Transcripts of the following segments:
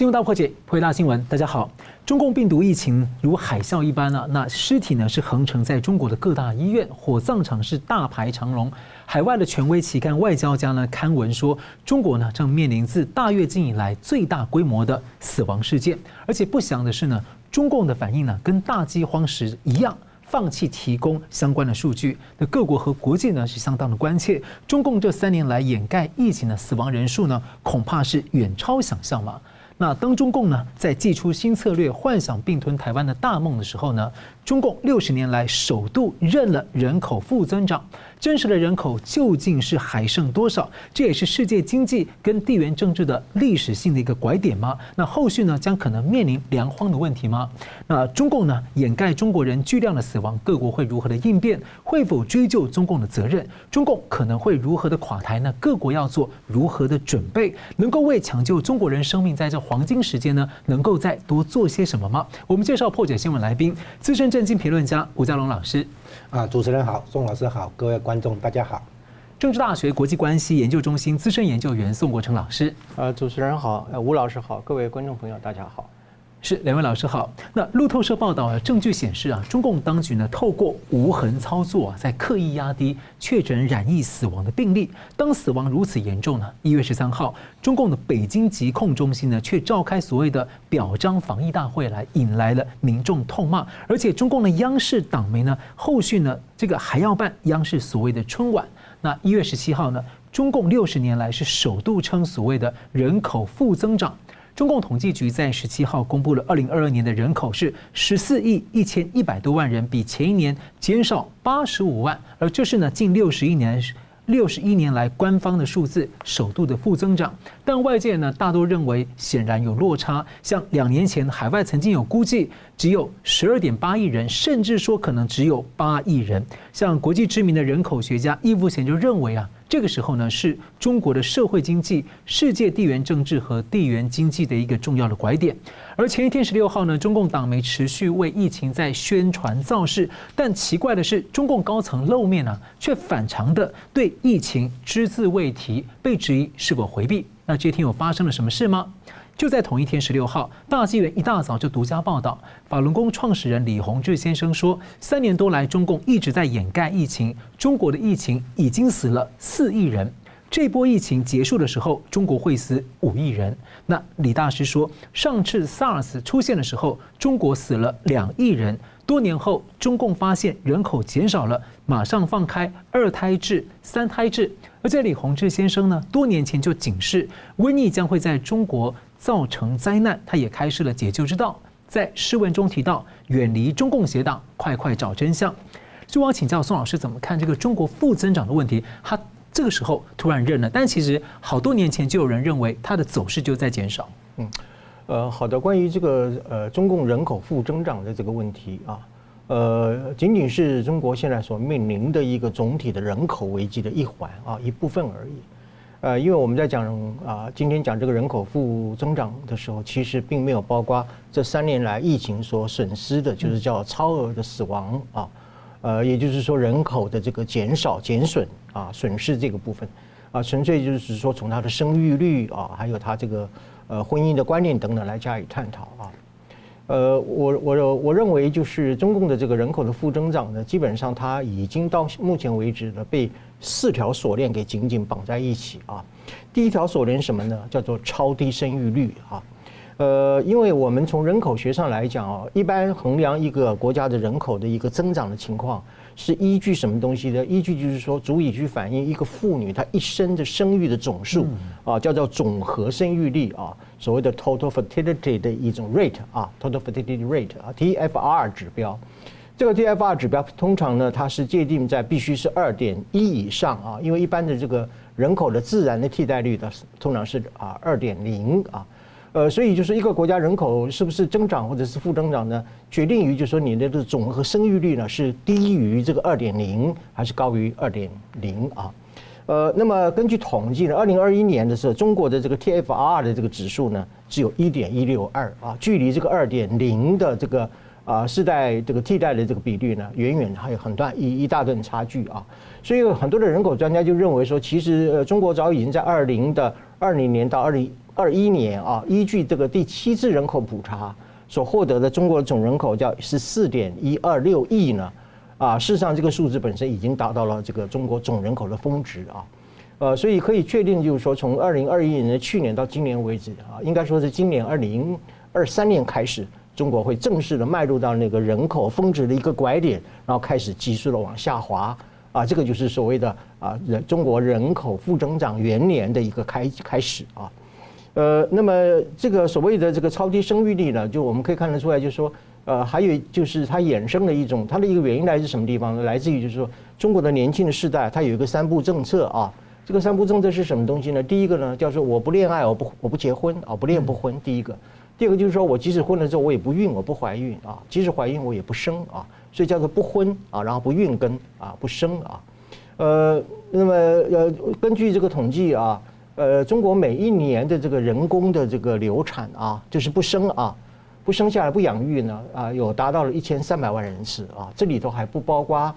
新闻大破解，回答新闻。大家好，中共病毒疫情如海啸一般呢，那尸体呢是横陈在中国的各大医院，火葬场是大排长龙。海外的权威期刊《外交家》呢刊文说，中国呢正面临自大跃进以来最大规模的死亡事件，而且不祥的是呢，中共的反应呢跟大饥荒时一样。放弃提供相关的数据，那各国和国际呢是相当的关切。中共这三年来掩盖疫情的死亡人数呢，恐怕是远超想象嘛。那当中共呢在祭出新策略，幻想并吞台湾的大梦的时候呢，中共六十年来首度认了人口负增长。真实的人口究竟是还剩多少？这也是世界经济跟地缘政治的历史性的一个拐点吗？那后续呢将可能面临粮荒的问题吗？那中共呢掩盖中国人巨量的死亡，各国会如何的应变？会否追究中共的责任？中共可能会如何的垮台呢？各国要做如何的准备？能够为抢救中国人生命在这黄金时间呢，能够再多做些什么吗？我们介绍破解新闻来宾，资深政经评论家吴家龙老师。啊，主持人好，宋老师好，各位观众大家好。政治大学国际关系研究中心资深研究员宋国成老师，呃，主持人好，呃，吴老师好，各位观众朋友大家好。是两位老师好。那路透社报道啊，证据显示啊，中共当局呢透过无痕操作啊，在刻意压低确诊染疫死亡的病例。当死亡如此严重呢，一月十三号，中共的北京疾控中心呢却召开所谓的表彰防疫大会，来引来了民众痛骂。而且中共的央视党媒呢，后续呢这个还要办央视所谓的春晚。那一月十七号呢，中共六十年来是首度称所谓的人口负增长。中共统计局在十七号公布了二零二二年的人口是十四亿一千一百多万人，比前一年减少八十五万，而这是呢近六十一年六十一年来官方的数字首度的负增长。但外界呢大多认为显然有落差，像两年前海外曾经有估计只有十二点八亿人，甚至说可能只有八亿人。像国际知名的人口学家易富贤就认为啊。这个时候呢，是中国的社会经济、世界地缘政治和地缘经济的一个重要的拐点。而前一天十六号呢，中共党媒持续为疫情在宣传造势，但奇怪的是，中共高层露面呢，却反常的对疫情只字未提，被质疑是否回避。那这天有发生了什么事吗？就在同一天，十六号，大纪元一大早就独家报道，法轮功创始人李洪志先生说，三年多来，中共一直在掩盖疫情，中国的疫情已经死了四亿人，这波疫情结束的时候，中国会死五亿人。那李大师说，上次 SARS 出现的时候，中国死了两亿人，多年后，中共发现人口减少了，马上放开二胎制、三胎制。而这李洪志先生呢，多年前就警示，瘟疫将会在中国。造成灾难，他也开示了解救之道。在诗文中提到，远离中共邪党，快快找真相。就我要请教宋老师，怎么看这个中国负增长的问题？他这个时候突然认了，但其实好多年前就有人认为它的走势就在减少。嗯，呃，好的，关于这个呃中共人口负增长的这个问题啊，呃，仅仅是中国现在所面临的一个总体的人口危机的一环啊，一部分而已。呃，因为我们在讲啊，今天讲这个人口负增长的时候，其实并没有包括这三年来疫情所损失的，就是叫超额的死亡啊，呃，也就是说人口的这个减少、减损啊，损失这个部分啊，纯粹就是说从它的生育率啊，还有它这个呃婚姻的观念等等来加以探讨啊。呃，我我我认为就是中共的这个人口的负增长呢，基本上它已经到目前为止呢，被四条锁链给紧紧绑在一起啊。第一条锁链什么呢？叫做超低生育率啊。呃，因为我们从人口学上来讲啊，一般衡量一个国家的人口的一个增长的情况，是依据什么东西呢？依据就是说，足以去反映一个妇女她一生的生育的总数啊，叫做总和生育率啊。所谓的 total fertility 的一种 rate 啊，total fertility rate 啊，TFR 指标。这个 TFR 指标通常呢，它是界定在必须是二点一以上啊，因为一般的这个人口的自然的替代率的通常是啊二点零啊，呃，所以就是一个国家人口是不是增长或者是负增长呢，决定于就是说你的这个总和生育率呢是低于这个二点零还是高于二点零啊。呃，那么根据统计呢，二零二一年的时候，中国的这个 TFR 的这个指数呢，只有一点一六二啊，距离这个二点零的这个啊世代这个替代的这个比率呢，远远还有很大一一大段差距啊。所以很多的人口专家就认为说，其实呃中国早已经在二零的二零年到二零。二一年啊，依据这个第七次人口普查所获得的中国总人口叫十四点一二六亿呢，啊，事实上这个数字本身已经达到了这个中国总人口的峰值啊，呃，所以可以确定就是说，从二零二一年的去年到今年为止啊，应该说是今年二零二三年开始，中国会正式的迈入到那个人口峰值的一个拐点，然后开始急速的往下滑。啊，这个就是所谓的啊人中国人口负增长元年的一个开开始啊，呃，那么这个所谓的这个超低生育率呢，就我们可以看得出来，就是说，呃，还有就是它衍生了一种它的一个原因来自什么地方呢？来自于就是说中国的年轻的世代，它有一个三不政策啊，这个三不政策是什么东西呢？第一个呢叫做我不恋爱，我不我不结婚啊，不恋不婚，第一个，第二个就是说我即使婚了之后，我也不孕，我不怀孕啊，即使怀孕我也不生啊。所以叫做不婚啊，然后不孕跟啊不生啊，呃，那么呃，根据这个统计啊，呃，中国每一年的这个人工的这个流产啊，就是不生啊，不生下来不养育呢啊，有达到了一千三百万人次啊，这里头还不包括啊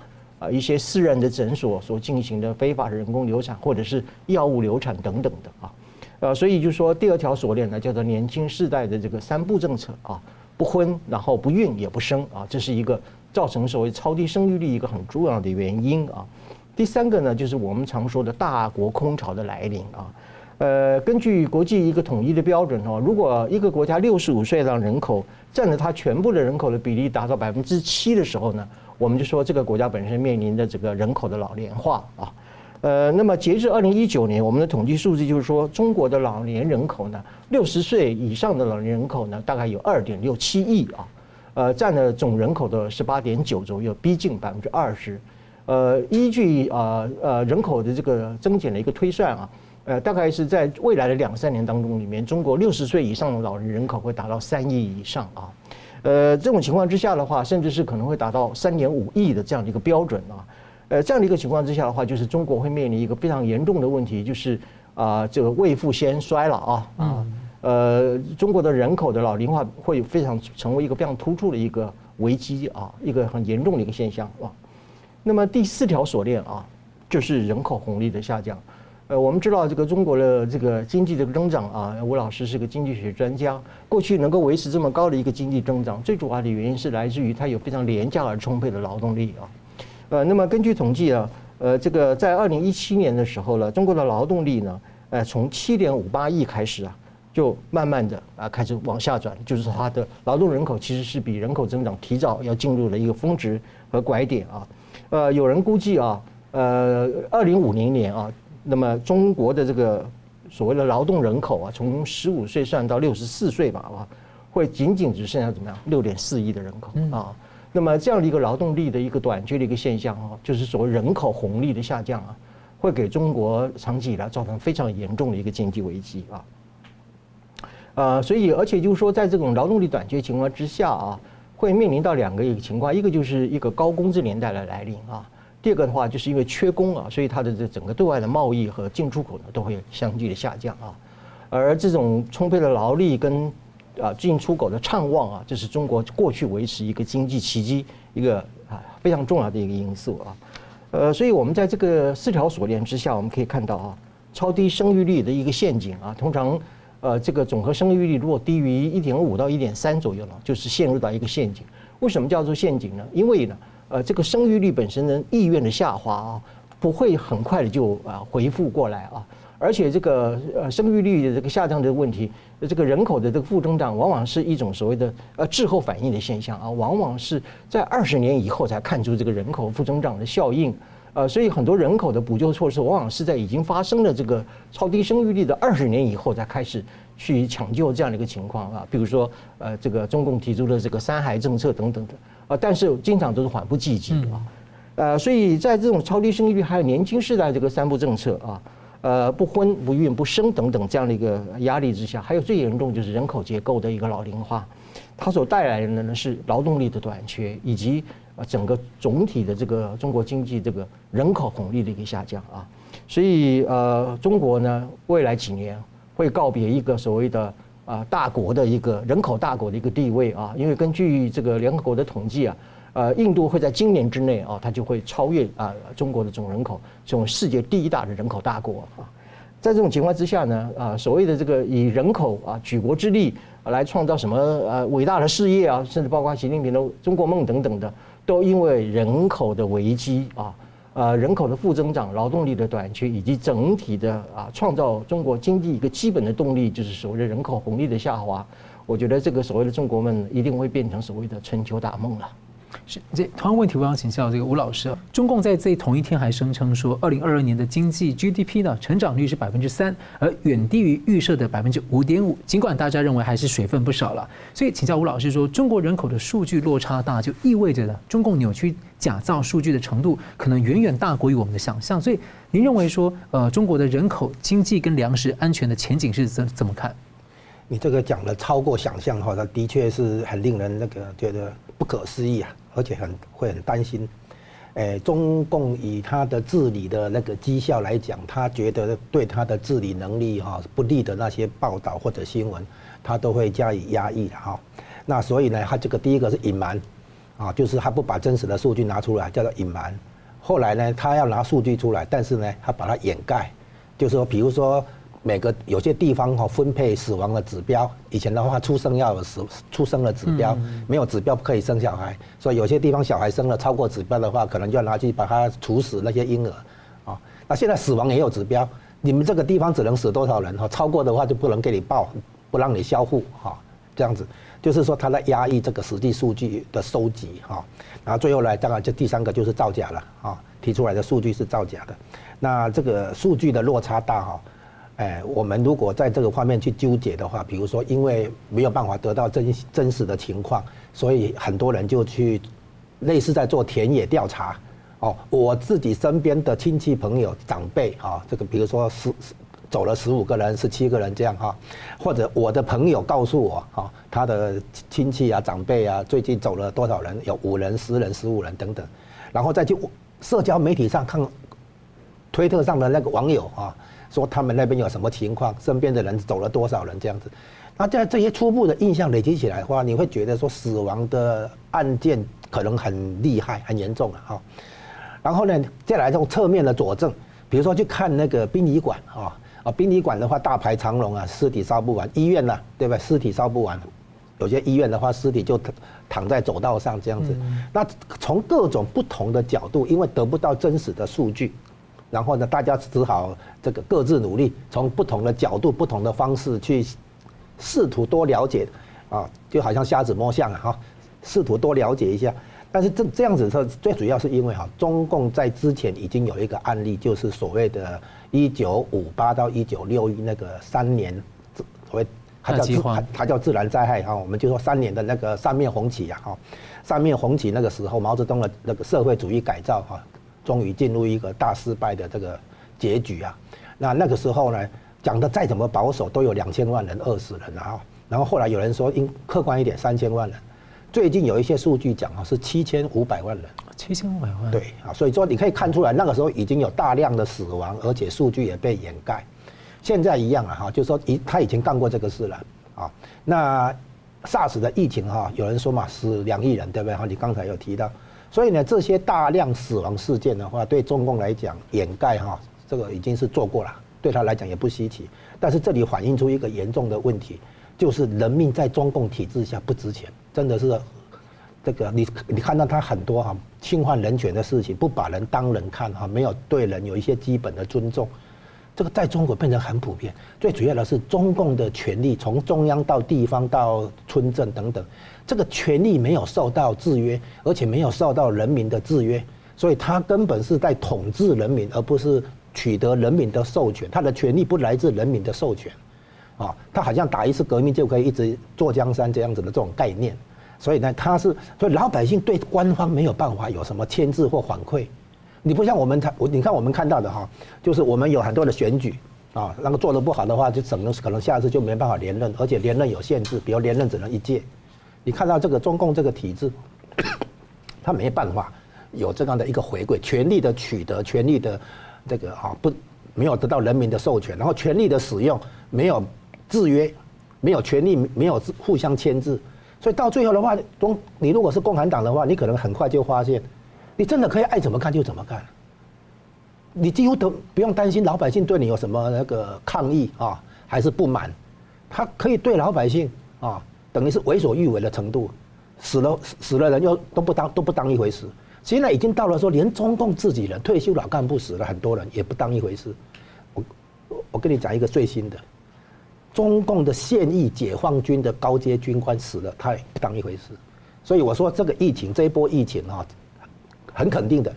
一些私人的诊所所进行的非法人工流产或者是药物流产等等的啊，呃，所以就说第二条锁链呢，叫做年轻世代的这个三不政策啊，不婚，然后不孕也不生啊，这是一个。造成所谓超低生育率一个很重要的原因啊，第三个呢，就是我们常说的大国空巢的来临啊，呃，根据国际一个统一的标准哦，如果一个国家六十五岁以上人口占了它全部的人口的比例达到百分之七的时候呢，我们就说这个国家本身面临的这个人口的老年化啊，呃，那么截至二零一九年，我们的统计数字就是说，中国的老年人口呢，六十岁以上的老年人口呢，大概有二点六七亿啊。呃，占了总人口的十八点九左右，逼近百分之二十。呃，依据啊，呃人口的这个增减的一个推算啊，呃，大概是在未来的两三年当中里面，中国六十岁以上的老人人口会达到三亿以上啊。呃，这种情况之下的话，甚至是可能会达到三点五亿的这样的一个标准啊。呃，这样的一个情况之下的话，就是中国会面临一个非常严重的问题，就是啊，这个未富先衰了啊啊。呃，中国的人口的老龄化会非常成为一个非常突出的一个危机啊，一个很严重的一个现象啊。那么第四条锁链啊，就是人口红利的下降。呃，我们知道这个中国的这个经济的增长啊，吴老师是个经济学专家，过去能够维持这么高的一个经济增长，最主要的原因是来自于它有非常廉价而充沛的劳动力啊。呃，那么根据统计啊，呃，这个在二零一七年的时候呢，中国的劳动力呢，呃，从七点五八亿开始啊。就慢慢的啊开始往下转，就是它的劳动人口其实是比人口增长提早要进入了一个峰值和拐点啊，呃，有人估计啊，呃，二零五零年啊，那么中国的这个所谓的劳动人口啊，从十五岁算到六十四岁吧啊，会仅仅只剩下怎么样六点四亿的人口啊，那么这样的一个劳动力的一个短缺的一个现象啊，就是所谓人口红利的下降啊，会给中国长期以来造成非常严重的一个经济危机啊。呃，所以而且就是说，在这种劳动力短缺情况之下啊，会面临到两个一个情况，一个就是一个高工资年代的来临啊，第二个的话就是因为缺工啊，所以它的这整个对外的贸易和进出口呢都会相继的下降啊，而这种充沛的劳力跟啊进出口的畅旺啊，这是中国过去维持一个经济奇迹一个啊非常重要的一个因素啊，呃，所以我们在这个四条锁链之下，我们可以看到啊，超低生育率的一个陷阱啊，通常。呃，这个总和生育率如果低于一点五到一点三左右呢，就是陷入到一个陷阱。为什么叫做陷阱呢？因为呢，呃，这个生育率本身的意愿的下滑啊，不会很快的就啊恢复过来啊。而且这个呃生育率的这个下降的问题，这个人口的这个负增长，往往是一种所谓的呃滞后反应的现象啊，往往是在二十年以后才看出这个人口负增长的效应。呃，所以很多人口的补救措施，往往是在已经发生了这个超低生育率的二十年以后才开始去抢救这样的一个情况啊。比如说，呃，这个中共提出的这个三孩政策等等的但是经常都是缓不济急啊。呃，所以在这种超低生育率还有年轻世代这个三不政策啊，呃，不婚不孕不生等等这样的一个压力之下，还有最严重就是人口结构的一个老龄化，它所带来的呢是劳动力的短缺以及。啊，整个总体的这个中国经济这个人口红利的一个下降啊，所以呃，中国呢未来几年会告别一个所谓的啊大国的一个人口大国的一个地位啊，因为根据这个联合国的统计啊，呃，印度会在今年之内啊，它就会超越啊中国的总人口，成为世界第一大的人口大国啊。在这种情况之下呢，啊，所谓的这个以人口啊举国之力来创造什么呃伟大的事业啊，甚至包括习近平的中国梦等等的，都因为人口的危机啊，呃，人口的负增长、劳动力的短缺，以及整体的啊创造中国经济一个基本的动力，就是所谓的人口红利的下滑。我觉得这个所谓的中国梦一定会变成所谓的春秋大梦了。是这同样问题，我想请教这个吴老师。中共在这同一天还声称说，二零二二年的经济 GDP 呢成长率是百分之三，而远低于预设的百分之五点五。尽管大家认为还是水分不少了，所以请教吴老师说，中国人口的数据落差大，就意味着呢，中共扭曲假造数据的程度可能远远大过于我们的想象。所以您认为说，呃，中国的人口、经济跟粮食安全的前景是怎怎么看？你这个讲的超过想象哈，它的确是很令人那个觉得不可思议啊。而且很会很担心，诶，中共以他的治理的那个绩效来讲，他觉得对他的治理能力哈不利的那些报道或者新闻，他都会加以压抑的哈。那所以呢，他这个第一个是隐瞒，啊，就是他不把真实的数据拿出来，叫做隐瞒。后来呢，他要拿数据出来，但是呢，他把它掩盖，就是说，比如说。每个有些地方哈分配死亡的指标，以前的话出生要有死出生的指标，没有指标不可以生小孩，所以有些地方小孩生了超过指标的话，可能就要拿去把它处死那些婴儿，啊，那现在死亡也有指标，你们这个地方只能死多少人哈，超过的话就不能给你报，不让你销户哈，这样子，就是说他在压抑这个实际数据的收集哈，然后最后来当然就第三个就是造假了啊，提出来的数据是造假的，那这个数据的落差大哈。哎，我们如果在这个方面去纠结的话，比如说，因为没有办法得到真真实的情况，所以很多人就去类似在做田野调查。哦，我自己身边的亲戚朋友长辈啊，这个比如说十走了十五个人、十七个人这样哈，或者我的朋友告诉我啊，他的亲戚啊、长辈啊，最近走了多少人？有五人、十人、十五人等等，然后再去社交媒体上看，推特上的那个网友啊。说他们那边有什么情况，身边的人走了多少人这样子，那在这些初步的印象累积起来的话，你会觉得说死亡的案件可能很厉害、很严重了哈。然后呢，再来这种侧面的佐证，比如说去看那个殡仪馆啊啊，殡仪馆的话大排长龙啊，尸体烧不完；医院呢，对吧？尸体烧不完，有些医院的话尸体就躺在走道上这样子。那从各种不同的角度，因为得不到真实的数据。然后呢，大家只好这个各自努力，从不同的角度、不同的方式去试图多了解，啊，就好像瞎子摸象啊，哈，试图多了解一下。但是这这样子说，最主要是因为哈，中共在之前已经有一个案例，就是所谓的1958到1961那个三年，所谓它叫自它叫自然灾害哈，我们就说三年的那个三面红旗啊，哈，三面红旗那个时候，毛泽东的那个社会主义改造哈。终于进入一个大失败的这个结局啊！那那个时候呢，讲的再怎么保守，都有两千万人饿死人啊！然后后来有人说，应客观一点，三千万人。最近有一些数据讲啊，是七千五百万人。七千五百万。对啊，所以说你可以看出来，那个时候已经有大量的死亡，而且数据也被掩盖。现在一样啊，哈，就是说已他已经干过这个事了啊。那 SARS 的疫情哈，有人说嘛，死两亿人，对不对？哈，你刚才有提到。所以呢，这些大量死亡事件的话，对中共来讲掩盖哈，这个已经是做过了，对他来讲也不稀奇。但是这里反映出一个严重的问题，就是人命在中共体制下不值钱，真的是这个你你看到他很多哈侵犯人权的事情，不把人当人看哈，没有对人有一些基本的尊重。这个在中国变成很普遍，最主要的是中共的权力从中央到地方到村镇等等，这个权力没有受到制约，而且没有受到人民的制约，所以他根本是在统治人民，而不是取得人民的授权。他的权力不来自人民的授权，啊，他好像打一次革命就可以一直坐江山这样子的这种概念，所以呢，他是所以老百姓对官方没有办法有什么牵制或反馈。你不像我们他我你看我们看到的哈，就是我们有很多的选举啊，那个做的不好的话，就可能可能下次就没办法连任，而且连任有限制，比如连任只能一届。你看到这个中共这个体制，他没办法有这样的一个回归，权力的取得，权力的这个啊不没有得到人民的授权，然后权力的使用没有制约，没有权力没有互相牵制，所以到最后的话，中你如果是共产党的话，你可能很快就发现。你真的可以爱怎么干就怎么干，你几乎都不用担心老百姓对你有什么那个抗议啊，还是不满，他可以对老百姓啊，等于是为所欲为的程度，死了死了人又都不当都不当一回事。现在已经到了说，连中共自己人退休老干部死了很多人也不当一回事。我我跟你讲一个最新的，中共的现役解放军的高阶军官死了，他也不当一回事。所以我说这个疫情这一波疫情啊，很肯定的。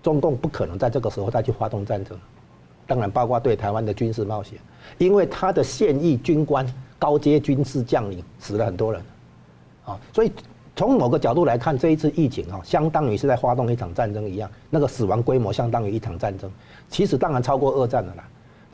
中共不可能在这个时候再去发动战争，当然包括对台湾的军事冒险，因为他的现役军官、高阶军事将领死了很多人，啊，所以从某个角度来看，这一次疫情啊，相当于是在发动一场战争一样，那个死亡规模相当于一场战争，其实当然超过二战了啦，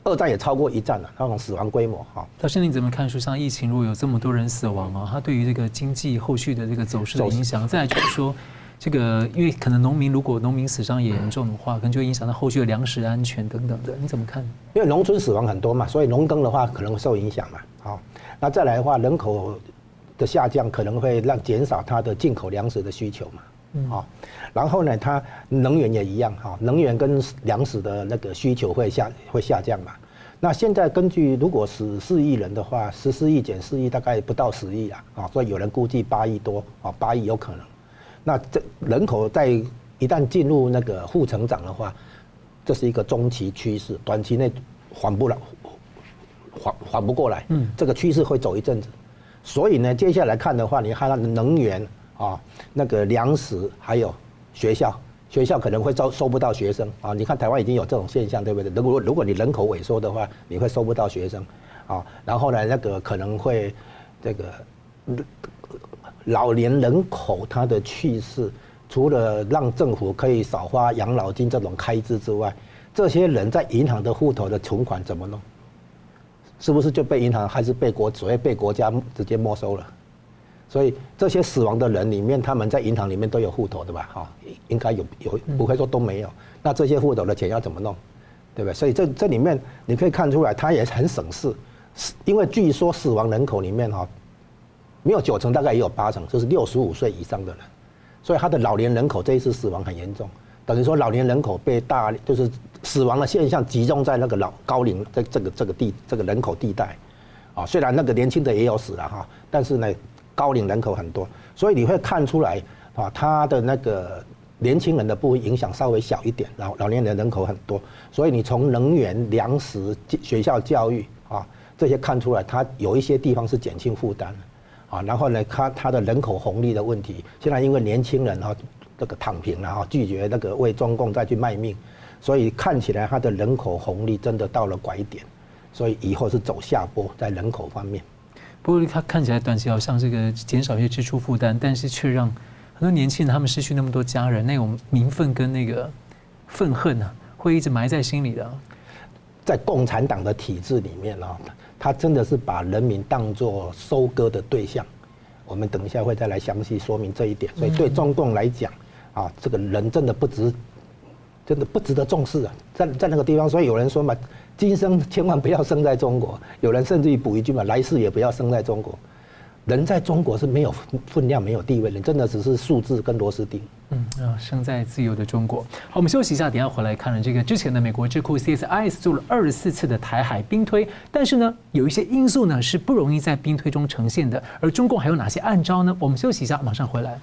二战也超过一战了，那种死亡规模哈。但是，你怎么看？说像疫情如果有这么多人死亡啊，它对于这个经济后续的这个走势的影响，再来就是说。这个，因为可能农民如果农民死伤也严重的话，可能就会影响到后续的粮食安全等等的，你怎么看？因为农村死亡很多嘛，所以农耕的话可能会受影响嘛。好，那再来的话，人口的下降可能会让减少它的进口粮食的需求嘛。嗯。好，然后呢，它能源也一样哈，能源跟粮食的那个需求会下会下降嘛。那现在根据如果十四亿人的话，十四亿减四亿大概不到十亿啊，啊，所以有人估计八亿多啊，八亿有可能。那这人口在一旦进入那个负成长的话，这是一个中期趋势，短期内缓不了，缓缓不过来。嗯，这个趋势会走一阵子，所以呢，接下来看的话，你看它的能源啊，那个粮食，还有学校，学校可能会招收不到学生啊。你看台湾已经有这种现象，对不对？如果如果你人口萎缩的话，你会收不到学生啊。然后呢，那个可能会这个。老年人口它的去势，除了让政府可以少花养老金这种开支之外，这些人在银行的户头的存款怎么弄？是不是就被银行还是被国所谓被国家直接没收了？所以这些死亡的人里面，他们在银行里面都有户头的吧？哈，应该有有，不会说都没有。那这些户头的钱要怎么弄？对不对？所以这这里面你可以看出来，他也很省事，因为据说死亡人口里面哈。没有九成，大概也有八成，就是六十五岁以上的人，所以他的老年人口这一次死亡很严重，等于说老年人口被大就是死亡的现象集中在那个老高龄这这个这个地这个人口地带，啊，虽然那个年轻的也有死了哈，但是呢高龄人口很多，所以你会看出来啊，他的那个年轻人的部分影响稍微小一点，然后老年人人口很多，所以你从能源、粮食、学校教育啊这些看出来，他有一些地方是减轻负担。啊，然后呢，他他的人口红利的问题，现在因为年轻人哈，这个躺平了哈，拒绝那个为中共再去卖命，所以看起来他的人口红利真的到了拐点，所以以后是走下坡在人口方面。不过他看起来短期好像这个减少一些支出负担，但是却让很多年轻人他们失去那么多家人，那种民愤跟那个愤恨啊，会一直埋在心里的。在共产党的体制里面啊。他真的是把人民当作收割的对象，我们等一下会再来详细说明这一点。所以对中共来讲，啊，这个人真的不值，真的不值得重视啊，在在那个地方。所以有人说嘛，今生千万不要生在中国。有人甚至于补一句嘛，来世也不要生在中国。人在中国是没有分量、没有地位的，真的只是数字跟螺丝钉。嗯啊，生在自由的中国。好，我们休息一下，等下回来看了这个之前的美国智库 CSIS 做了二十四次的台海兵推，但是呢，有一些因素呢是不容易在兵推中呈现的，而中共还有哪些暗招呢？我们休息一下，马上回来。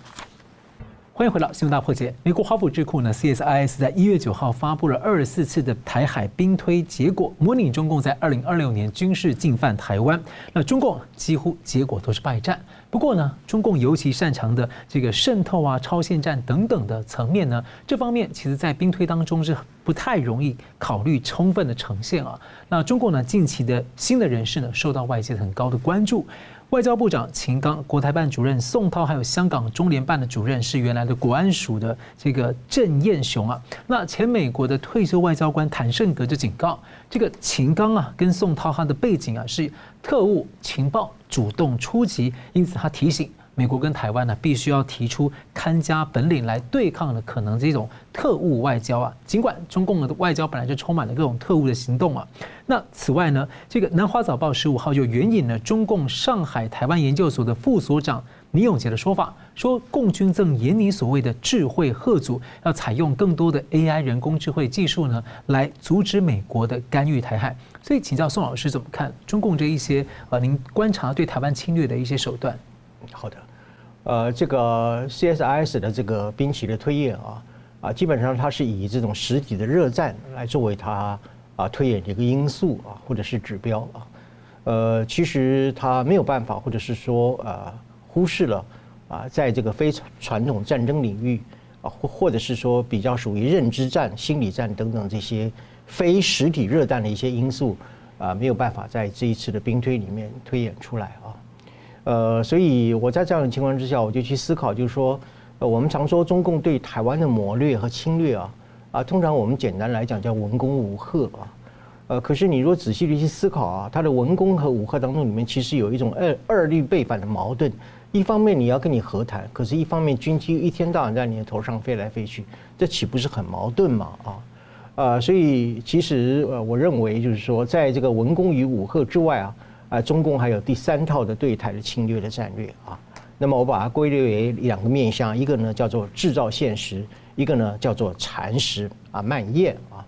欢迎回到新闻大破解。美国华府智库呢，CSIS 在一月九号发布了二十四次的台海兵推结果，模拟中共在二零二六年军事进犯台湾。那中共几乎结果都是败战。不过呢，中共尤其擅长的这个渗透啊、超限战等等的层面呢，这方面其实在兵推当中是不太容易考虑充分的呈现啊。那中共呢，近期的新的人士呢，受到外界很高的关注。外交部长秦刚、国台办主任宋涛，还有香港中联办的主任是原来的国安署的这个郑雁雄啊。那前美国的退休外交官谭胜格就警告，这个秦刚啊跟宋涛他的背景啊是特务情报主动出击，因此他提醒美国跟台湾呢，必须要提出看家本领来对抗的可能这种特务外交啊。尽管中共的外交本来就充满了各种特务的行动啊。那此外呢，这个南华早报十五号就援引了中共上海台湾研究所的副所长倪永杰的说法，说共军正研拟所谓的智慧吓阻，要采用更多的 AI 人工智慧技术呢，来阻止美国的干预台海。所以请教宋老师怎么看中共这一些呃，您观察对台湾侵略的一些手段？好的。呃，这个 CSIS 的这个兵棋的推演啊，啊，基本上它是以这种实体的热战来作为它啊推演的一个因素啊，或者是指标啊。呃，其实它没有办法，或者是说呃忽视了啊，在这个非传统战争领域啊，或或者是说比较属于认知战、心理战等等这些非实体热战的一些因素啊，没有办法在这一次的兵推里面推演出来啊。呃，所以我在这样的情况之下，我就去思考，就是说，呃，我们常说中共对台湾的谋略和侵略啊，啊，通常我们简单来讲叫文攻武吓啊，呃，可是你如果仔细的去思考啊，它的文攻和武吓当中里面其实有一种二二律背反的矛盾，一方面你要跟你和谈，可是一方面军机一天到晚在你的头上飞来飞去，这岂不是很矛盾嘛？啊，呃，所以其实呃，我认为就是说，在这个文攻与武吓之外啊。啊，中共还有第三套的对台的侵略的战略啊。那么我把它归类为两个面向，一个呢叫做制造现实，一个呢叫做蚕食啊蔓延啊。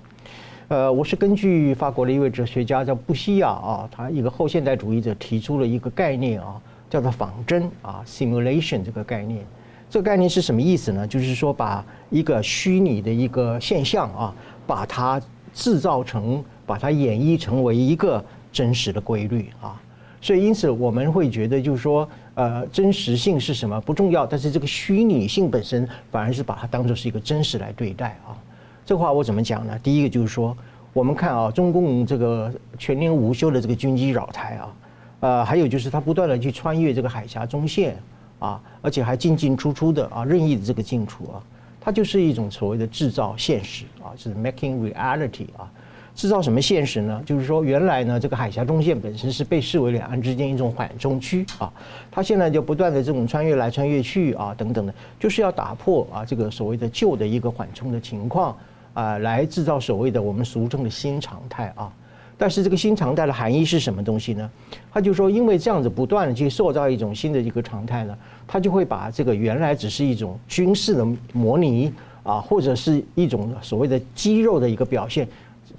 呃，我是根据法国的一位哲学家叫布希亚啊，他一个后现代主义者提出了一个概念啊，叫做仿真啊 （simulation） 这个概念。这个概念是什么意思呢？就是说把一个虚拟的一个现象啊，把它制造成，把它演绎成为一个。真实的规律啊，所以因此我们会觉得，就是说，呃，真实性是什么不重要，但是这个虚拟性本身反而是把它当作是一个真实来对待啊。这话我怎么讲呢？第一个就是说，我们看啊，中共这个全年无休的这个军机扰台啊，呃，还有就是它不断的去穿越这个海峡中线啊，而且还进进出出的啊，任意的这个进出啊，它就是一种所谓的制造现实啊，就是 making reality 啊。制造什么现实呢？就是说，原来呢，这个海峡中线本身是被视为两岸之间一种缓冲区啊，它现在就不断的这种穿越来穿越去啊，等等的，就是要打破啊这个所谓的旧的一个缓冲的情况啊，来制造所谓的我们俗称的新常态啊。但是这个新常态的含义是什么东西呢？他就说，因为这样子不断的去塑造一种新的一个常态呢，他就会把这个原来只是一种军事的模拟啊，或者是一种所谓的肌肉的一个表现。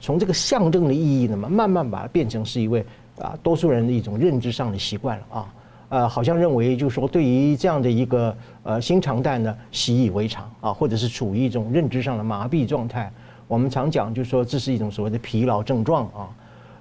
从这个象征的意义呢，慢慢把它变成是一位啊，多数人的一种认知上的习惯了啊，呃，好像认为就是说，对于这样的一个呃新常态呢，习以为常啊，或者是处于一种认知上的麻痹状态。我们常讲就是说，这是一种所谓的疲劳症状啊，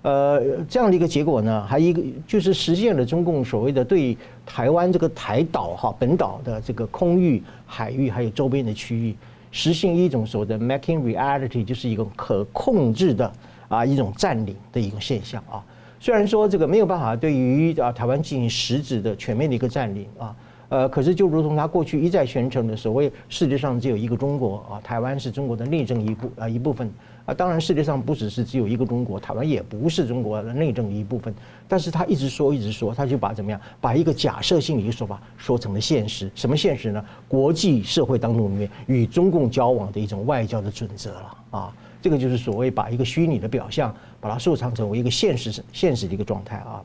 呃，这样的一个结果呢，还一个就是实现了中共所谓的对台湾这个台岛哈本岛的这个空域、海域还有周边的区域。实行一种所谓的 making reality，就是一个可控制的啊一种占领的一个现象啊。虽然说这个没有办法对于啊台湾进行实质的全面的一个占领啊，呃，可是就如同他过去一再宣称的所谓世界上只有一个中国啊，台湾是中国的内政一部啊一部分。啊，当然，世界上不只是只有一个中国，台湾也不是中国的内政的一部分。但是他一直说，一直说，他就把怎么样，把一个假设性的一个说法说成了现实。什么现实呢？国际社会当中里面与中共交往的一种外交的准则了啊。这个就是所谓把一个虚拟的表象，把它收藏成为一个现实现实的一个状态啊。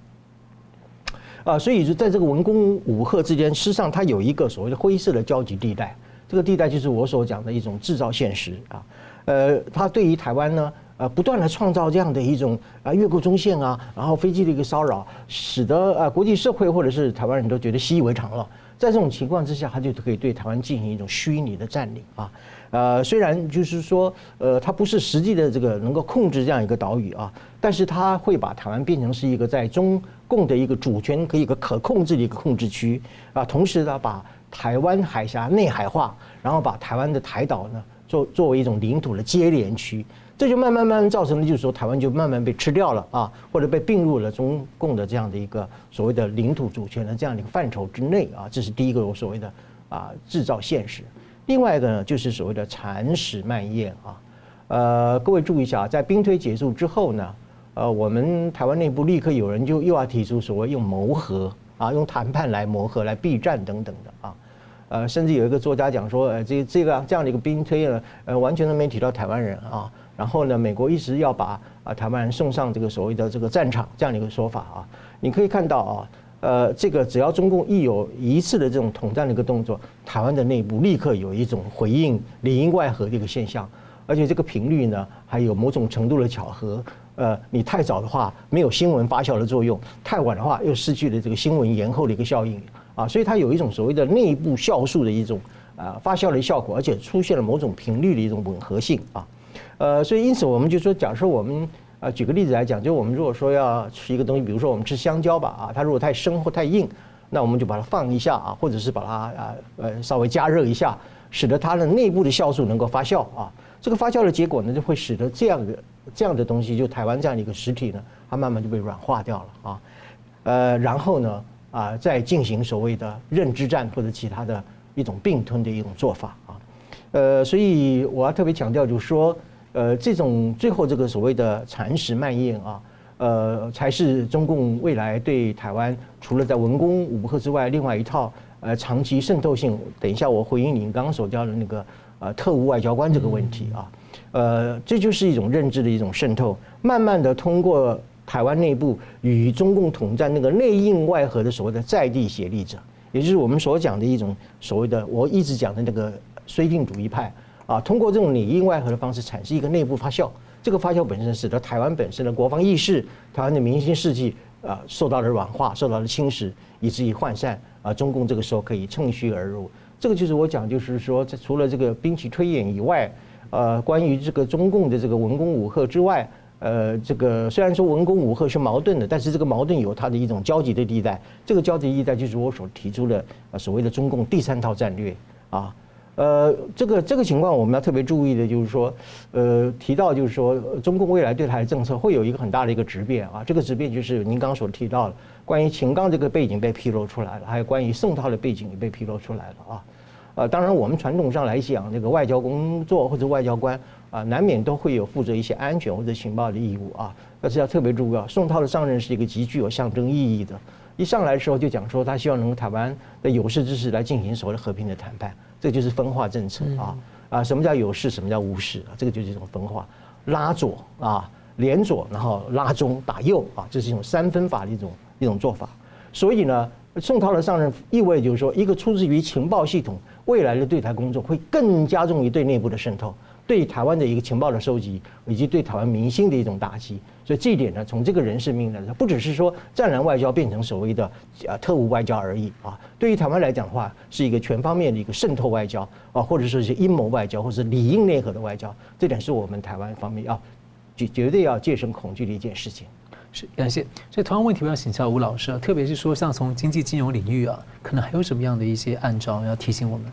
啊，所以就在这个文攻武吓之间，事实上它有一个所谓的灰色的交集地带。这个地带就是我所讲的一种制造现实啊。呃，他对于台湾呢，呃，不断的创造这样的一种啊越过中线啊，然后飞机的一个骚扰，使得啊国际社会或者是台湾人都觉得习以为常了。在这种情况之下，他就可以对台湾进行一种虚拟的占领啊。呃，虽然就是说，呃，他不是实际的这个能够控制这样一个岛屿啊，但是他会把台湾变成是一个在中共的一个主权可以一个可控制的一个控制区啊，同时呢，把台湾海峡内海化，然后把台湾的台岛呢。作作为一种领土的接连区，这就慢慢慢慢造成了，就是说台湾就慢慢被吃掉了啊，或者被并入了中共的这样的一个所谓的领土主权的这样的一个范畴之内啊，这是第一个我所谓的啊制造现实。另外一个呢，就是所谓的蚕食蔓延啊，呃，各位注意一下，在兵推结束之后呢，呃，我们台湾内部立刻有人就又要提出所谓用谋和啊，用谈判来磨合、来避战等等的啊。呃，甚至有一个作家讲说，呃，这这个这样的一个兵推呢，呃，完全都没提到台湾人啊。然后呢，美国一直要把啊台湾人送上这个所谓的这个战场这样的一个说法啊。你可以看到啊，呃，这个只要中共一有一次的这种统战的一个动作，台湾的内部立刻有一种回应里应外合的一个现象，而且这个频率呢，还有某种程度的巧合。呃，你太早的话没有新闻发酵的作用，太晚的话又失去了这个新闻延后的一个效应。啊，所以它有一种所谓的内部酵素的一种啊发酵的效果，而且出现了某种频率的一种吻合性啊，呃，所以因此我们就说，假设我们啊举个例子来讲，就我们如果说要吃一个东西，比如说我们吃香蕉吧啊，它如果太生或太硬，那我们就把它放一下啊，或者是把它啊呃稍微加热一下，使得它的内部的酵素能够发酵啊，这个发酵的结果呢，就会使得这样的这样的东西，就台湾这样的一个实体呢，它慢慢就被软化掉了啊，呃，然后呢。啊，在进行所谓的认知战或者其他的一种并吞的一种做法啊，呃，所以我要特别强调，就是说，呃，这种最后这个所谓的蚕食蔓延啊，呃，才是中共未来对台湾除了在文攻武克之外，另外一套呃长期渗透性。等一下我回应您刚刚所讲的那个呃特务外交官这个问题啊，呃，这就是一种认知的一种渗透，慢慢的通过。台湾内部与中共统战那个内应外合的所谓的在地协力者，也就是我们所讲的一种所谓的我一直讲的那个绥靖主义派啊，通过这种里应外合的方式产生一个内部发酵，这个发酵本身使得台湾本身的国防意识、台湾的民心士气啊受到了软化、受到了侵蚀，以至于涣散啊，中共这个时候可以趁虚而入。这个就是我讲，就是说，除了这个兵棋推演以外，呃，关于这个中共的这个文攻武赫之外。呃，这个虽然说文攻武赫是矛盾的，但是这个矛盾有它的一种交集的地带。这个交集地带就是我所提出的呃所谓的中共第三套战略啊。呃，这个这个情况我们要特别注意的就是说，呃，提到就是说中共未来对台政策会有一个很大的一个质变啊。这个质变就是您刚刚所提到的，关于秦刚这个背景被披露出来了，还有关于宋涛的背景也被披露出来了啊。呃，当然我们传统上来讲，这个外交工作或者外交官。啊，难免都会有负责一些安全或者情报的义务啊，但是要特别注意啊。宋涛的上任是一个极具有象征意义的，一上来的时候就讲说他希望能够台湾的有识之士来进行所谓的和平的谈判，这就是分化政策啊啊，什么叫有识，什么叫无识啊？这个就是一种分化，拉左啊，连左，然后拉中打右啊，这是一种三分法的一种一种做法。所以呢，宋涛的上任意味就是说，一个出自于情报系统未来的对台工作会更加重于对内部的渗透。对台湾的一个情报的收集，以及对台湾民心的一种打击，所以这一点呢，从这个人事命令来说，不只是说战狼外交变成所谓的啊特务外交而已啊。对于台湾来讲的话，是一个全方面的一个渗透外交啊，或者说是阴谋外交，或者是里应内合的外交，这点是我们台湾方面要绝绝对要戒慎恐惧的一件事情。是，感谢。所以同样问题，我要请教吴老师啊，特别是说像从经济金融领域啊，可能还有什么样的一些暗招要提醒我们？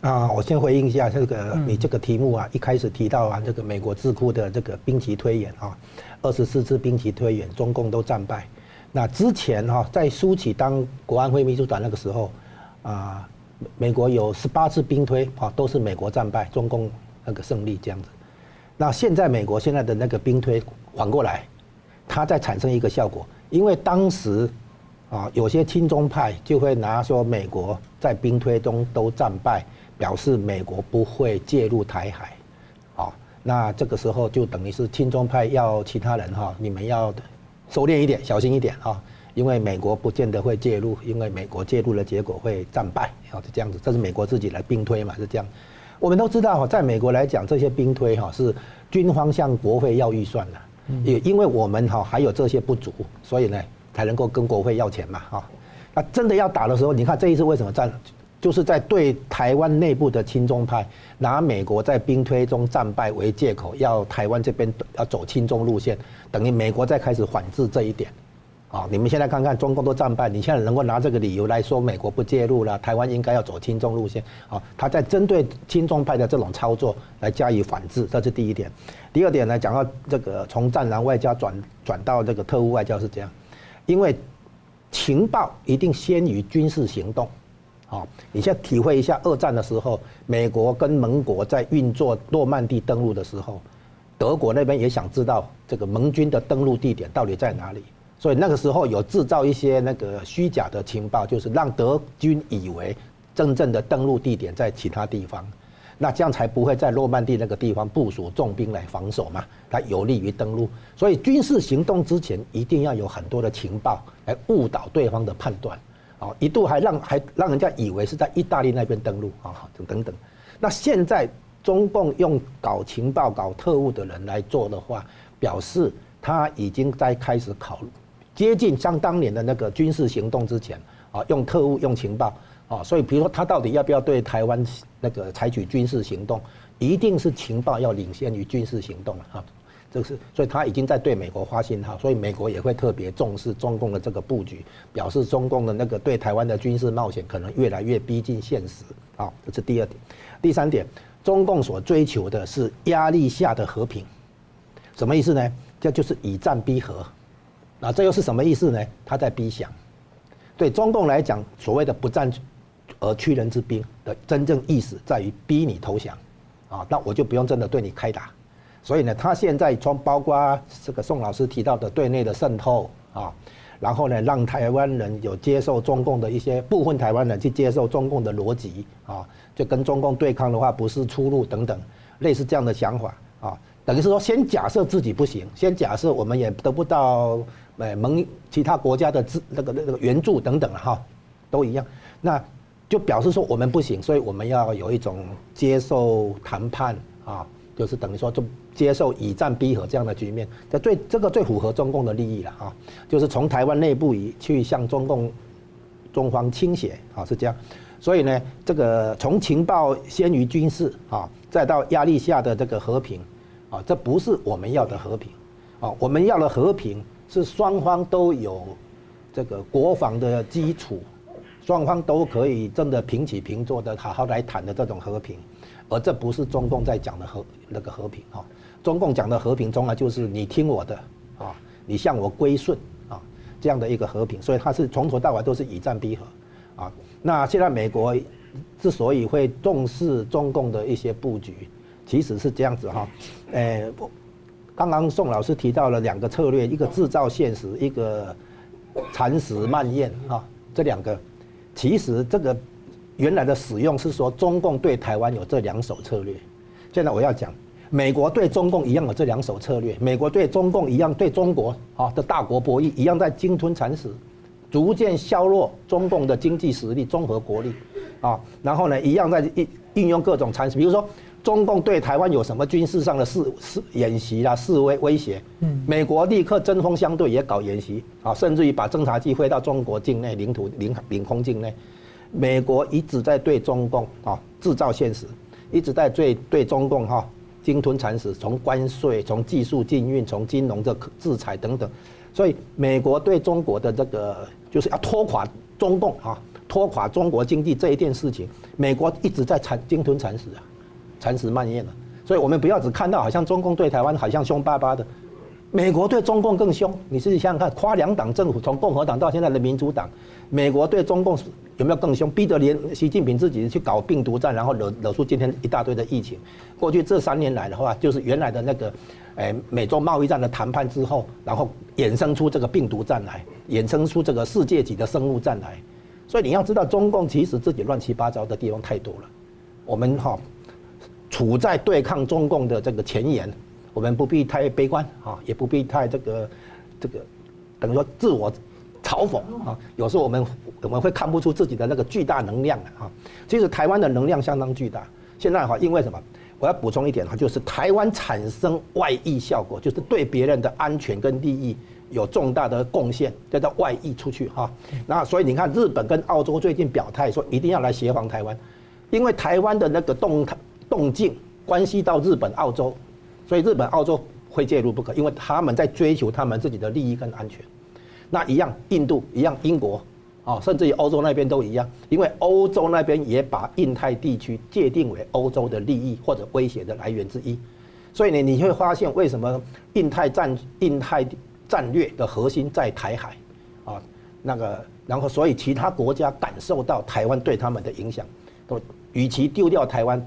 啊，我先回应一下这个你这个题目啊，一开始提到啊，这个美国智库的这个兵棋推演啊，二十四次兵棋推演，中共都战败。那之前哈，在苏起当国安会秘书长那个时候啊，美国有十八次兵推啊，都是美国战败，中共那个胜利这样子。那现在美国现在的那个兵推反过来，它在产生一个效果，因为当时啊，有些亲中派就会拿说美国在兵推中都战败。表示美国不会介入台海，啊，那这个时候就等于是亲中派要其他人哈，你们要收敛一点，小心一点啊，因为美国不见得会介入，因为美国介入的结果会战败，啊，是这样子，这是美国自己来兵推嘛，是这样。我们都知道哈，在美国来讲，这些兵推哈是军方向国会要预算的，也因为我们哈还有这些不足，所以呢才能够跟国会要钱嘛，哈。那真的要打的时候，你看这一次为什么战？就是在对台湾内部的亲中派拿美国在兵推中战败为借口，要台湾这边要走亲中路线，等于美国在开始反制这一点。啊，你们现在看看中共都战败，你现在能够拿这个理由来说美国不介入了，台湾应该要走亲中路线。啊，他在针对亲中派的这种操作来加以反制，这是第一点。第二点呢，讲到这个从战狼外交转转到这个特务外交是这样，因为情报一定先于军事行动。好，你先体会一下二战的时候，美国跟盟国在运作诺曼底登陆的时候，德国那边也想知道这个盟军的登陆地点到底在哪里，所以那个时候有制造一些那个虚假的情报，就是让德军以为真正的登陆地点在其他地方，那这样才不会在诺曼底那个地方部署重兵来防守嘛，它有利于登陆。所以军事行动之前一定要有很多的情报来误导对方的判断，啊，一度还让还让人家以为是在意大利那边登陆啊，等等。那现在中共用搞情报、搞特务的人来做的话，表示他已经在开始考虑接近像当年的那个军事行动之前啊，用特务、用情报。啊，所以比如说他到底要不要对台湾那个采取军事行动，一定是情报要领先于军事行动了哈，这是，所以他已经在对美国发信号，所以美国也会特别重视中共的这个布局，表示中共的那个对台湾的军事冒险可能越来越逼近现实。好，这是第二点，第三点，中共所追求的是压力下的和平，什么意思呢？这就是以战逼和，那这又是什么意思呢？他在逼降，对中共来讲，所谓的不战。而屈人之兵的真正意思在于逼你投降，啊，那我就不用真的对你开打，所以呢，他现在从包括这个宋老师提到的对内的渗透啊，然后呢，让台湾人有接受中共的一些部分台湾人去接受中共的逻辑啊，就跟中共对抗的话不是出路等等，类似这样的想法啊，等于是说先假设自己不行，先假设我们也得不到呃盟其他国家的资那个那个援助等等了哈，都一样，那。就表示说我们不行，所以我们要有一种接受谈判啊，就是等于说就接受以战逼和这样的局面，这最这个最符合中共的利益了啊，就是从台湾内部以去向中共中方倾斜啊，是这样，所以呢，这个从情报先于军事啊，再到压力下的这个和平啊，这不是我们要的和平啊，我们要的和平是双方都有这个国防的基础。双方都可以真的平起平坐的好好来谈的这种和平，而这不是中共在讲的和那个和平哈。中共讲的和平中啊，就是你听我的啊，你向我归顺啊，这样的一个和平。所以它是从头到尾都是以战逼和啊。那现在美国之所以会重视中共的一些布局，其实是这样子哈。诶，刚刚宋老师提到了两个策略，一个制造现实，一个蚕食蔓延哈，这两个。其实这个原来的使用是说，中共对台湾有这两手策略。现在我要讲，美国对中共一样有这两手策略。美国对中共一样，对中国啊的大国博弈一样，在鲸吞蚕食，逐渐削弱中共的经济实力、综合国力啊。然后呢，一样在运运用各种蚕食，比如说中共对台湾有什么军事上的示示演习啦、示威威胁，嗯，美国立刻针锋相对，也搞演习啊，甚至于把侦察机飞到中国境内领土领领空境内。美国一直在对中共啊制造现实，一直在对对中共哈鲸吞蚕食，从关税、从技术禁运、从金融的制裁等等。所以美国对中国的这个就是要拖垮中共啊，拖垮中国经济这一件事情，美国一直在蚕鲸吞蚕食啊。蚕食蔓延了，所以我们不要只看到好像中共对台湾好像凶巴巴的，美国对中共更凶。你自己想想看，跨两党政府从共和党到现在的民主党，美国对中共有没有更凶？逼得连习近平自己去搞病毒战，然后惹惹出今天一大堆的疫情。过去这三年来的话，就是原来的那个，诶，美洲贸易战的谈判之后，然后衍生出这个病毒战来，衍生出这个世界级的生物战来。所以你要知道，中共其实自己乱七八糟的地方太多了。我们哈。处在对抗中共的这个前沿，我们不必太悲观啊，也不必太这个这个等于说自我嘲讽啊。有时候我们我们会看不出自己的那个巨大能量啊。其实台湾的能量相当巨大。现在哈，因为什么？我要补充一点哈，就是台湾产生外溢效果，就是对别人的安全跟利益有重大的贡献，叫做外溢出去哈。那所以你看，日本跟澳洲最近表态说一定要来协防台湾，因为台湾的那个动态。动静关系到日本、澳洲，所以日本、澳洲会介入不可，因为他们在追求他们自己的利益跟安全。那一样，印度一样，英国啊，甚至于欧洲那边都一样，因为欧洲那边也把印太地区界定为欧洲的利益或者威胁的来源之一。所以呢，你会发现为什么印太战、印太战略的核心在台海啊？那个，然后所以其他国家感受到台湾对他们的影响，都与其丢掉台湾。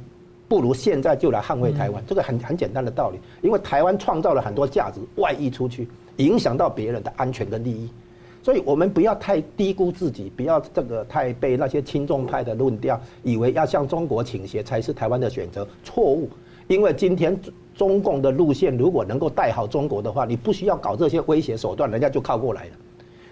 不如现在就来捍卫台湾，这个很很简单的道理。因为台湾创造了很多价值，外溢出去，影响到别人的安全跟利益。所以我们不要太低估自己，不要这个太被那些亲中派的论调，以为要向中国倾斜才是台湾的选择，错误。因为今天中共的路线如果能够带好中国的话，你不需要搞这些威胁手段，人家就靠过来了。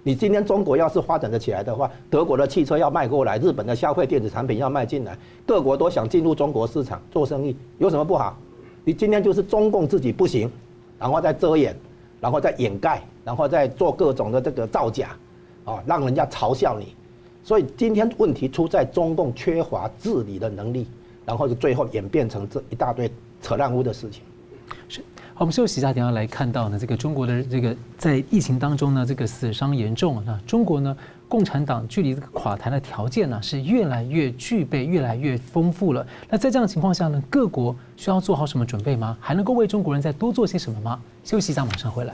你今天中国要是发展得起来的话，德国的汽车要卖过来，日本的消费电子产品要卖进来，各国都想进入中国市场做生意，有什么不好？你今天就是中共自己不行，然后再遮掩，然后再掩盖。然后再做各种的这个造假，啊，让人家嘲笑你，所以今天问题出在中共缺乏治理的能力，然后就最后演变成这一大堆扯烂污的事情。好，我们休息一下，等下来看到呢，这个中国的这个在疫情当中呢，这个死伤严重，啊中国呢，共产党距离这个垮台的条件呢是越来越具备，越来越丰富了。那在这样的情况下呢，各国需要做好什么准备吗？还能够为中国人再多做些什么吗？休息一下，马上回来。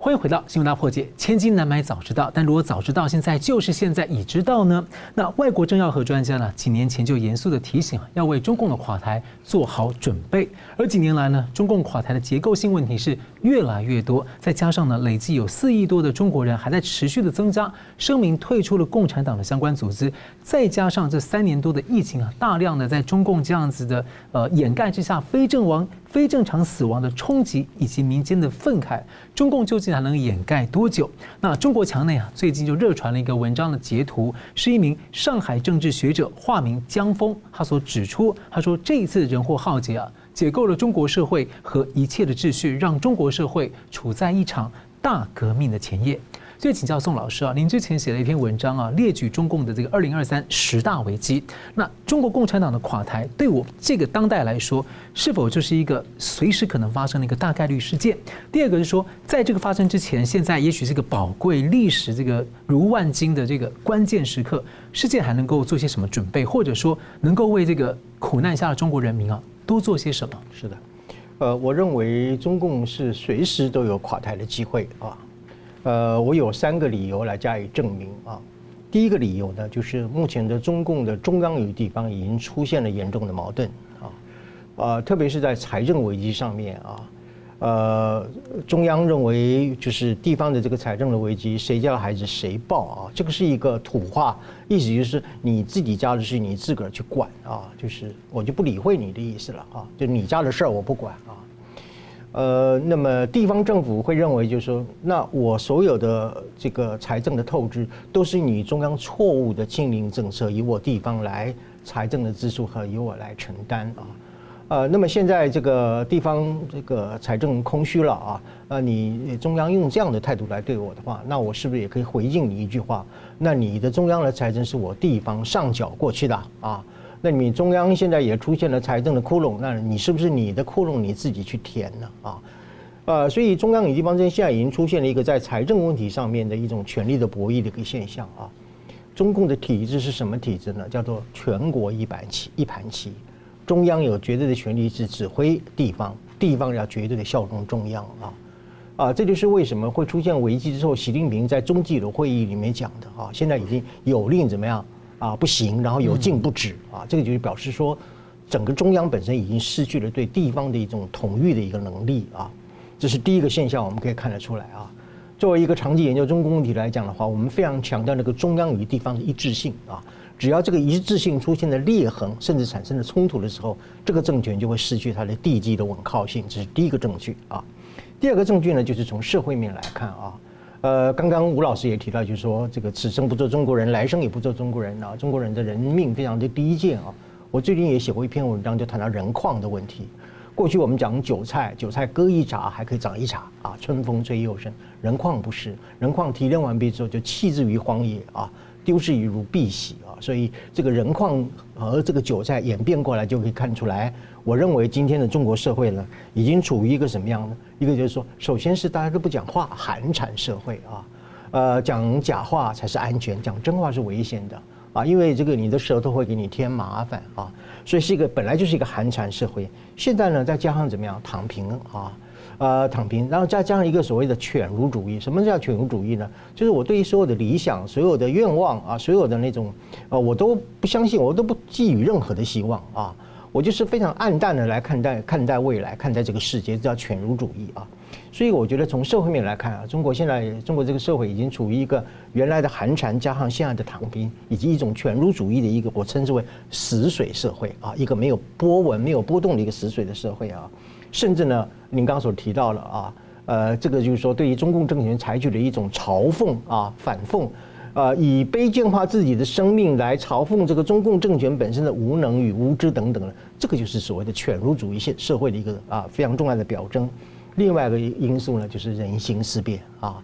欢迎回到新闻大破解。千金难买早知道，但如果早知道，现在就是现在已知道呢？那外国政要和专家呢，几年前就严肃地提醒，要为中共的垮台做好准备。而几年来呢，中共垮台的结构性问题是越来越多，再加上呢，累计有四亿多的中国人还在持续的增加，声明退出了共产党的相关组织，再加上这三年多的疫情啊，大量的在中共这样子的呃掩盖之下，非阵亡。非正常死亡的冲击以及民间的愤慨，中共究竟还能掩盖多久？那中国墙内啊，最近就热传了一个文章的截图，是一名上海政治学者，化名江峰，他所指出，他说这一次人祸浩劫啊，解构了中国社会和一切的秩序，让中国社会处在一场大革命的前夜。所以请教宋老师啊，您之前写了一篇文章啊，列举中共的这个二零二三十大危机。那中国共产党的垮台，对我这个当代来说，是否就是一个随时可能发生的一个大概率事件？第二个是说，在这个发生之前，现在也许是个宝贵历史这个如万金的这个关键时刻，世界还能够做些什么准备，或者说能够为这个苦难下的中国人民啊多做些什么？是的，呃，我认为中共是随时都有垮台的机会啊。呃，我有三个理由来加以证明啊。第一个理由呢，就是目前的中共的中央与地方已经出现了严重的矛盾啊，呃，特别是在财政危机上面啊，呃，中央认为就是地方的这个财政的危机，谁家的孩子谁抱啊，这个是一个土话，意思就是你自己家的事你自个儿去管啊，就是我就不理会你的意思了啊，就你家的事儿我不管啊。呃，那么地方政府会认为，就是说，那我所有的这个财政的透支，都是你中央错误的清零政策，由我地方来财政的支出和由我来承担啊。呃，那么现在这个地方这个财政空虚了啊，呃，你中央用这样的态度来对我的话，那我是不是也可以回应你一句话？那你的中央的财政是我地方上缴过去的啊？那你中央现在也出现了财政的窟窿，那你是不是你的窟窿你自己去填呢？啊，呃，所以中央与地方之间现在已经出现了一个在财政问题上面的一种权力的博弈的一个现象啊。中共的体制是什么体制呢？叫做全国一盘棋，一盘棋，中央有绝对的权力是指挥地方，地方要绝对的效忠中央啊。啊，这就是为什么会出现危机之后，习近平在中纪委会议里面讲的啊，现在已经有令怎么样？啊，不行，然后有禁不止啊，这个就是表示说，整个中央本身已经失去了对地方的一种统御的一个能力啊，这是第一个现象，我们可以看得出来啊。作为一个长期研究中共问题来讲的话，我们非常强调那个中央与地方的一致性啊，只要这个一致性出现了裂痕，甚至产生了冲突的时候，这个政权就会失去它的地基的稳靠性，这是第一个证据啊。第二个证据呢，就是从社会面来看啊。呃，刚刚吴老师也提到，就是说这个此生不做中国人，来生也不做中国人啊。中国人的人命非常的低贱啊。我最近也写过一篇文章，就谈到人矿的问题。过去我们讲韭菜，韭菜割一茬还可以长一茬啊，春风吹又生。人矿不是，人矿提炼完毕之后就弃置于荒野啊，丢之于如敝屣啊。所以这个人矿和这个韭菜演变过来，就可以看出来。我认为今天的中国社会呢，已经处于一个什么样呢？一个就是说，首先是大家都不讲话，寒蝉社会啊，呃，讲假话才是安全，讲真话是危险的啊，因为这个你的舌头会给你添麻烦啊，所以是一个本来就是一个寒蝉社会。现在呢，再加上怎么样，躺平啊，呃，躺平，然后再加上一个所谓的犬儒主义。什么叫犬儒主义呢？就是我对于所有的理想、所有的愿望啊，所有的那种，呃，我都不相信，我都不寄予任何的希望啊。我就是非常暗淡的来看待看待未来，看待这个世界，这叫犬儒主义啊。所以我觉得从社会面来看啊，中国现在中国这个社会已经处于一个原来的寒蝉加上现在的躺平，以及一种犬儒主义的一个我称之为死水社会啊，一个没有波纹、没有波动的一个死水的社会啊。甚至呢，您刚刚所提到了啊，呃，这个就是说对于中共政权采取的一种嘲讽啊、反讽。啊，以卑贱化自己的生命来嘲讽这个中共政权本身的无能与无知等等的，这个就是所谓的犬儒主义现社会的一个啊非常重要的表征。另外一个因素呢，就是人心思变啊。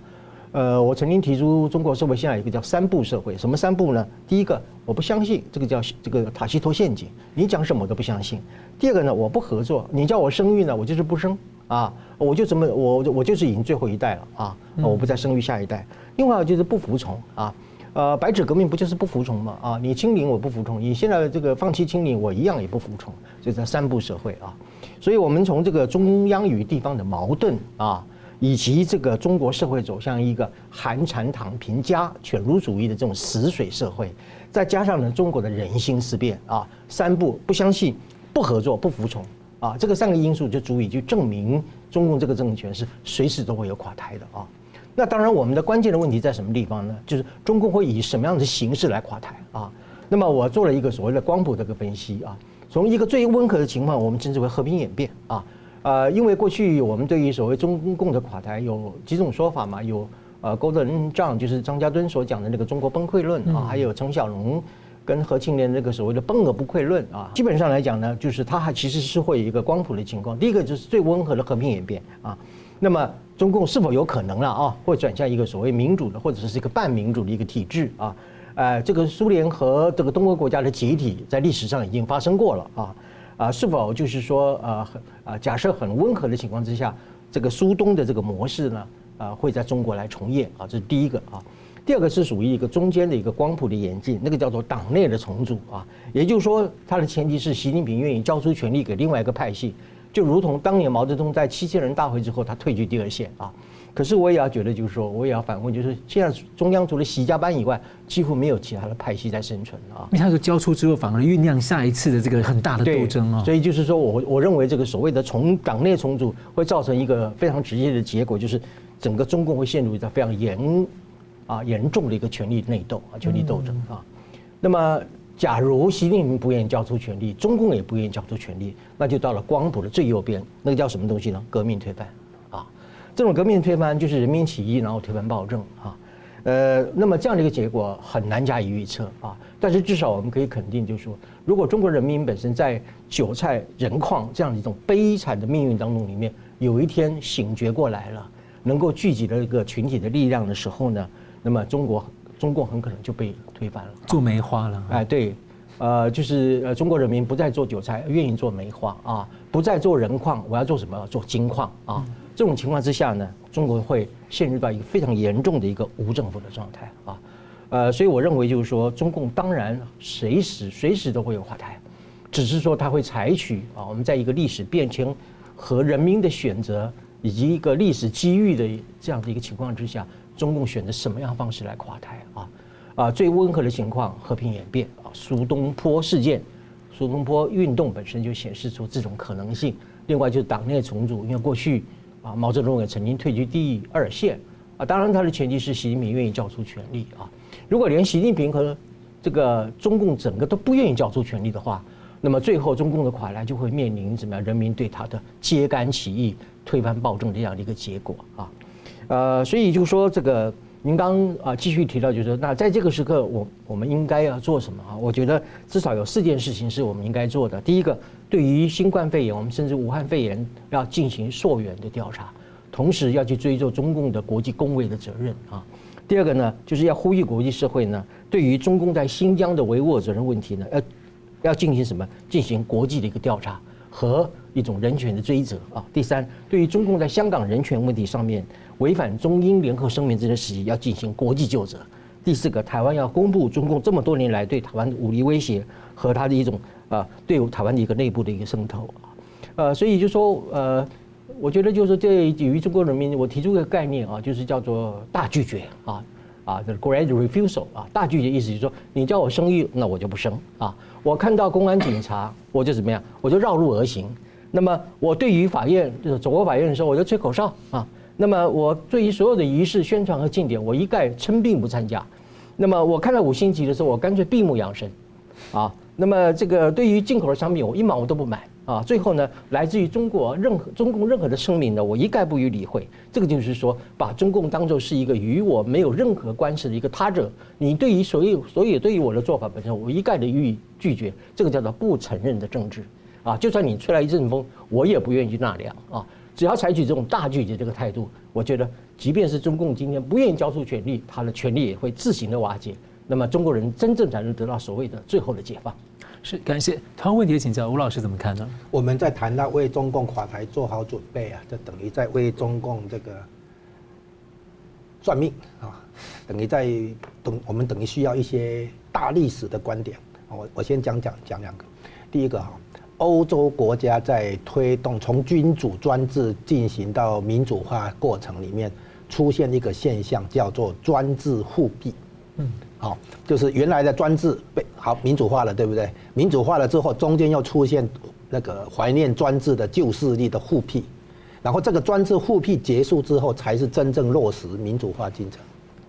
呃，我曾经提出中国社会现在有一个叫三步社会，什么三步呢？第一个，我不相信，这个叫这个塔西佗陷阱，你讲什么我都不相信。第二个呢，我不合作，你叫我生育呢，我就是不生啊，我就怎么我我就是已经最后一代了啊，我不再生育下一代。另外就是不服从啊。呃，白纸革命不就是不服从吗？啊，你清零我不服从，你现在这个放弃清零，我一样也不服从，就在三不社会啊。所以，我们从这个中央与地方的矛盾啊，以及这个中国社会走向一个寒蝉躺平加犬儒主义的这种死水社会，再加上呢中国的人心思变啊，三不不相信、不合作、不服从啊，这个三个因素就足以去证明中共这个政权是随时都会有垮台的啊。那当然，我们的关键的问题在什么地方呢？就是中共会以什么样的形式来垮台啊？那么我做了一个所谓的光谱的一个分析啊，从一个最温和的情况，我们称之为和平演变啊。呃，因为过去我们对于所谓中共的垮台有几种说法嘛，有呃 Golden Dawn 就是张家敦所讲的那个中国崩溃论啊，还有陈小龙跟何庆年那个所谓的崩而不溃论啊。基本上来讲呢，就是它还其实是会有一个光谱的情况。第一个就是最温和的和平演变啊，那么。中共是否有可能了啊？会转向一个所谓民主的，或者是一个半民主的一个体制啊？呃，这个苏联和这个东欧国家的解体在历史上已经发生过了啊啊，是否就是说呃啊假设很温和的情况之下，这个苏东的这个模式呢啊会在中国来重演啊？这是第一个啊。第二个是属于一个中间的一个光谱的演进，那个叫做党内的重组啊，也就是说它的前提是习近平愿意交出权力给另外一个派系。就如同当年毛泽东在七千人大会之后，他退居第二线啊。可是我也要觉得，就是说，我也要反问，就是现在中央除了习家班以外，几乎没有其他的派系在生存啊。因为他说交出之后，反而酝酿下一次的这个很大的斗争啊。所以就是说我我认为这个所谓的从党内重组会造成一个非常直接的结果，就是整个中共会陷入一个非常严啊严重的一个权力内斗啊，权力斗争啊。那么。假如习近平不愿意交出权力，中共也不愿意交出权力，那就到了光谱的最右边，那个叫什么东西呢？革命推翻，啊，这种革命推翻就是人民起义，然后推翻暴政，啊，呃，那么这样的一个结果很难加以预测，啊，但是至少我们可以肯定，就是说，如果中国人民本身在韭菜人矿这样的一种悲惨的命运当中里面，有一天醒觉过来了，能够聚集了一个群体的力量的时候呢，那么中国。中共很可能就被推翻了，做梅花了。哎，对，呃，就是呃，中国人民不再做韭菜，愿意做梅花啊，不再做人矿，我要做什么？做金矿啊。这种情况之下呢，中国会陷入到一个非常严重的一个无政府的状态啊。呃，所以我认为就是说，中共当然随时随时都会有垮台，只是说他会采取啊，我们在一个历史变迁和人民的选择以及一个历史机遇的这样的一个情况之下。中共选择什么样的方式来垮台啊？啊，最温和的情况，和平演变啊。苏东坡事件，苏东坡运动本身就显示出这种可能性。另外就是党内重组，因为过去啊，毛泽东也曾经退居第二线啊。当然，他的前提是习近平愿意交出权力啊。如果连习近平和这个中共整个都不愿意交出权力的话，那么最后中共的垮台就会面临怎么样？人民对他的揭竿起义、推翻暴政这样的一个结果啊。呃，所以就说，这个您刚啊继续提到，就是说，那在这个时刻，我我们应该要做什么啊？我觉得至少有四件事情是我们应该做的。第一个，对于新冠肺炎，我们甚至武汉肺炎要进行溯源的调查，同时要去追究中共的国际公卫的责任啊。第二个呢，就是要呼吁国际社会呢，对于中共在新疆的维吾尔责任问题呢，要要进行什么？进行国际的一个调查和一种人权的追责啊。第三，对于中共在香港人权问题上面。违反中英联合声明这件事情要进行国际究责。第四个，台湾要公布中共这么多年来对台湾的武力威胁和他的一种啊，对台湾的一个内部的一个渗透啊，呃，所以就说呃，我觉得就是对于中国人民，我提出一个概念啊，就是叫做大拒绝啊啊，the great refusal 啊，大拒绝意思就是说，你叫我生育，那我就不生啊。我看到公安警察，我就怎么样，我就绕路而行。那么我对于法院就是走过法院的时候，我就吹口哨啊。那么我对于所有的仪式宣传和庆典，我一概称病不参加。那么我看到五星级的时候，我干脆闭目养神，啊。那么这个对于进口的商品，我一毛我都不买啊。最后呢，来自于中国任何中共任何的声明呢，我一概不予理会。这个就是说，把中共当作是一个与我没有任何关系的一个他者。你对于所有所有对于我的做法本身，我一概的予以拒绝。这个叫做不承认的政治啊。就算你吹来一阵风，我也不愿意纳凉啊。只要采取这种大拒绝这个态度，我觉得，即便是中共今天不愿意交出权力，他的权力也会自行的瓦解。那么中国人真正才能得到所谓的最后的解放。是，感谢。同样问题请教吴老师怎么看呢？我们在谈到为中共垮台做好准备啊，就等于在为中共这个算命啊，等于在等我们等于需要一些大历史的观点。我我先讲讲讲两个。第一个哈。欧洲国家在推动从君主专制进行到民主化过程里面，出现一个现象，叫做专制互辟。嗯，好，就是原来的专制被好民主化了，对不对？民主化了之后，中间又出现那个怀念专制的旧势力的互辟，然后这个专制互辟结束之后，才是真正落实民主化进程。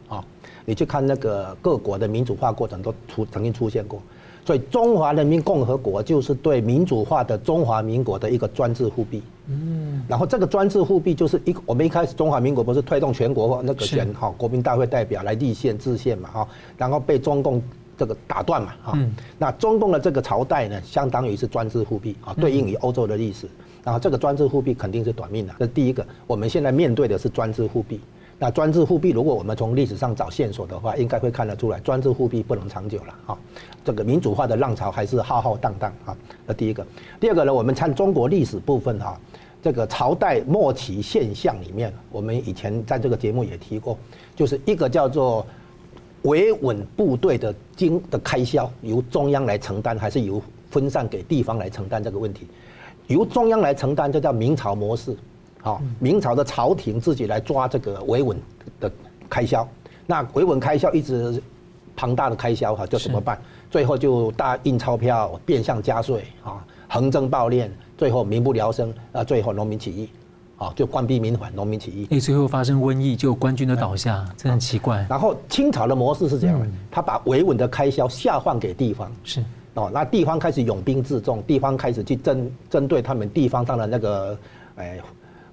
好，你去看那个各国的民主化过程，都出曾经出现过。所以中华人民共和国就是对民主化的中华民国的一个专制复辟。嗯，然后这个专制复辟就是一我们一开始中华民国不是推动全国那个选哈国民大会代表来立宪制宪嘛哈，然后被中共这个打断嘛哈。那中共的这个朝代呢，相当于是专制复辟啊，对应于欧洲的历史。然后这个专制复辟肯定是短命的，这是第一个。我们现在面对的是专制复辟。那专制货币，如果我们从历史上找线索的话，应该会看得出来，专制货币不能长久了啊。这个民主化的浪潮还是浩浩荡荡啊。那第一个，第二个呢，我们看中国历史部分哈，这个朝代末期现象里面，我们以前在这个节目也提过，就是一个叫做维稳部队的经的开销由中央来承担，还是由分散给地方来承担这个问题，由中央来承担，这叫明朝模式。好，明朝的朝廷自己来抓这个维稳的开销，那维稳开销一直庞大的开销哈，就怎么办？最后就大印钞票，变相加税啊，横征暴敛，最后民不聊生啊，最后农民起义，啊，就官逼民反，农民起义。哎，最后发生瘟疫，就官军的倒下，这很奇怪。然后清朝的模式是这样的，他把维稳的开销下放给地方，是哦，那地方开始拥兵自重，地方开始去针针对他们地方上的那个哎。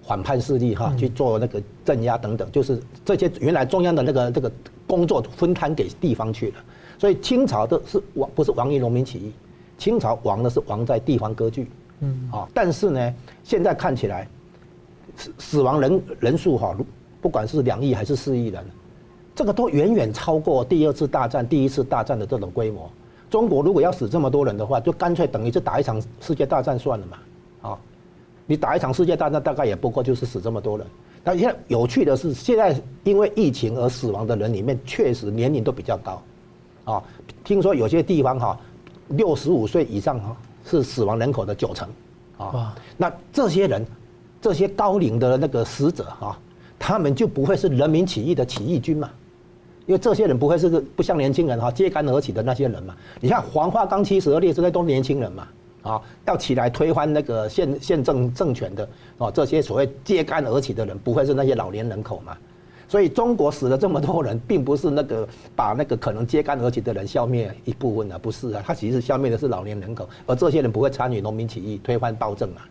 反叛势力哈去做那个镇压等等，就是这些原来中央的那个这个工作分摊给地方去了，所以清朝的是亡不是亡于农民起义，清朝亡的是亡在地方割据，嗯。啊，但是呢，现在看起来死死亡人人数哈，不管是两亿还是四亿人，这个都远远超过第二次大战、第一次大战的这种规模。中国如果要死这么多人的话，就干脆等于是打一场世界大战算了嘛，啊。你打一场世界大战，大概也不过就是死这么多人。但现在有趣的是，现在因为疫情而死亡的人里面，确实年龄都比较高，啊，听说有些地方哈，六十五岁以上哈是死亡人口的九成，啊，那这些人，这些高龄的那个死者哈，他们就不会是人民起义的起义军嘛？因为这些人不会是不像年轻人哈揭竿而起的那些人嘛？你看黄花岗七十二烈士那都是年轻人嘛？啊，要起来推翻那个现现政政权的啊，这些所谓揭竿而起的人，不会是那些老年人口嘛？所以中国死了这么多人，并不是那个把那个可能揭竿而起的人消灭一部分啊，不是啊，他其实消灭的是老年人口，而这些人不会参与农民起义推翻暴政啊？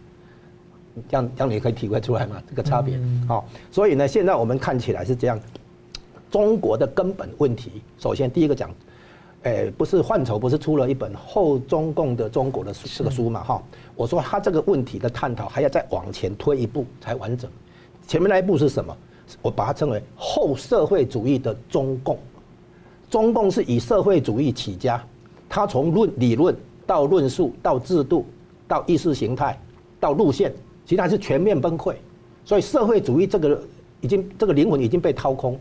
这样这样你可以体会出来吗？这个差别。好，所以呢，现在我们看起来是这样，中国的根本问题，首先第一个讲。哎，不是范畴，不是出了一本后中共的中国的书这个书嘛？哈，我说他这个问题的探讨还要再往前推一步才完整。前面那一步是什么？我把它称为后社会主义的中共。中共是以社会主义起家，他从论理论到论述到制度到意识形态到路线，其实还是全面崩溃。所以社会主义这个已经这个灵魂已经被掏空。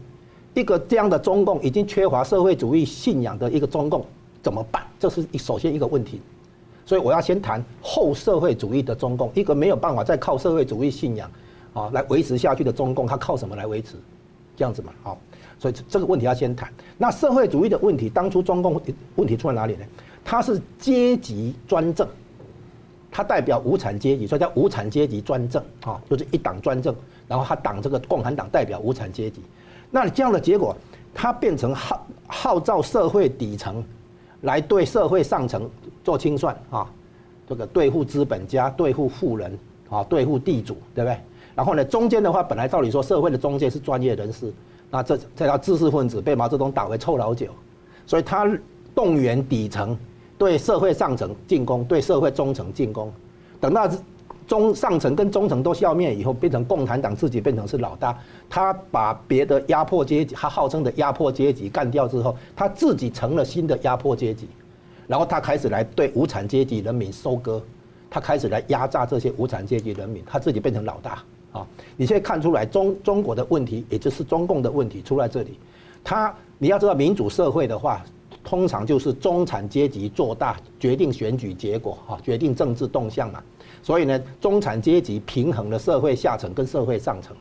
一个这样的中共已经缺乏社会主义信仰的一个中共怎么办？这是首先一个问题，所以我要先谈后社会主义的中共，一个没有办法再靠社会主义信仰啊来维持下去的中共，它靠什么来维持？这样子嘛，好，所以这个问题要先谈。那社会主义的问题，当初中共问题出在哪里呢？它是阶级专政，它代表无产阶级，所以叫无产阶级专政啊，就是一党专政。然后他党这个共产党代表无产阶级，那这样的结果，他变成号号召社会底层来对社会上层做清算啊，这个对付资本家、对付富人啊、对付地主，对不对？然后呢，中间的话，本来照理说社会的中介是专业人士，那这这条知识分子被毛泽东打为臭老九，所以他动员底层。对社会上层进攻，对社会中层进攻，等到中上层跟中层都消灭以后，变成共产党自己变成是老大，他把别的压迫阶级，他号称的压迫阶级干掉之后，他自己成了新的压迫阶级，然后他开始来对无产阶级人民收割，他开始来压榨这些无产阶级人民，他自己变成老大啊！你现在看出来中中国的问题，也就是中共的问题出在这里，他你要知道民主社会的话。通常就是中产阶级做大，决定选举结果，哈，决定政治动向嘛。所以呢，中产阶级平衡了社会下层跟社会上层。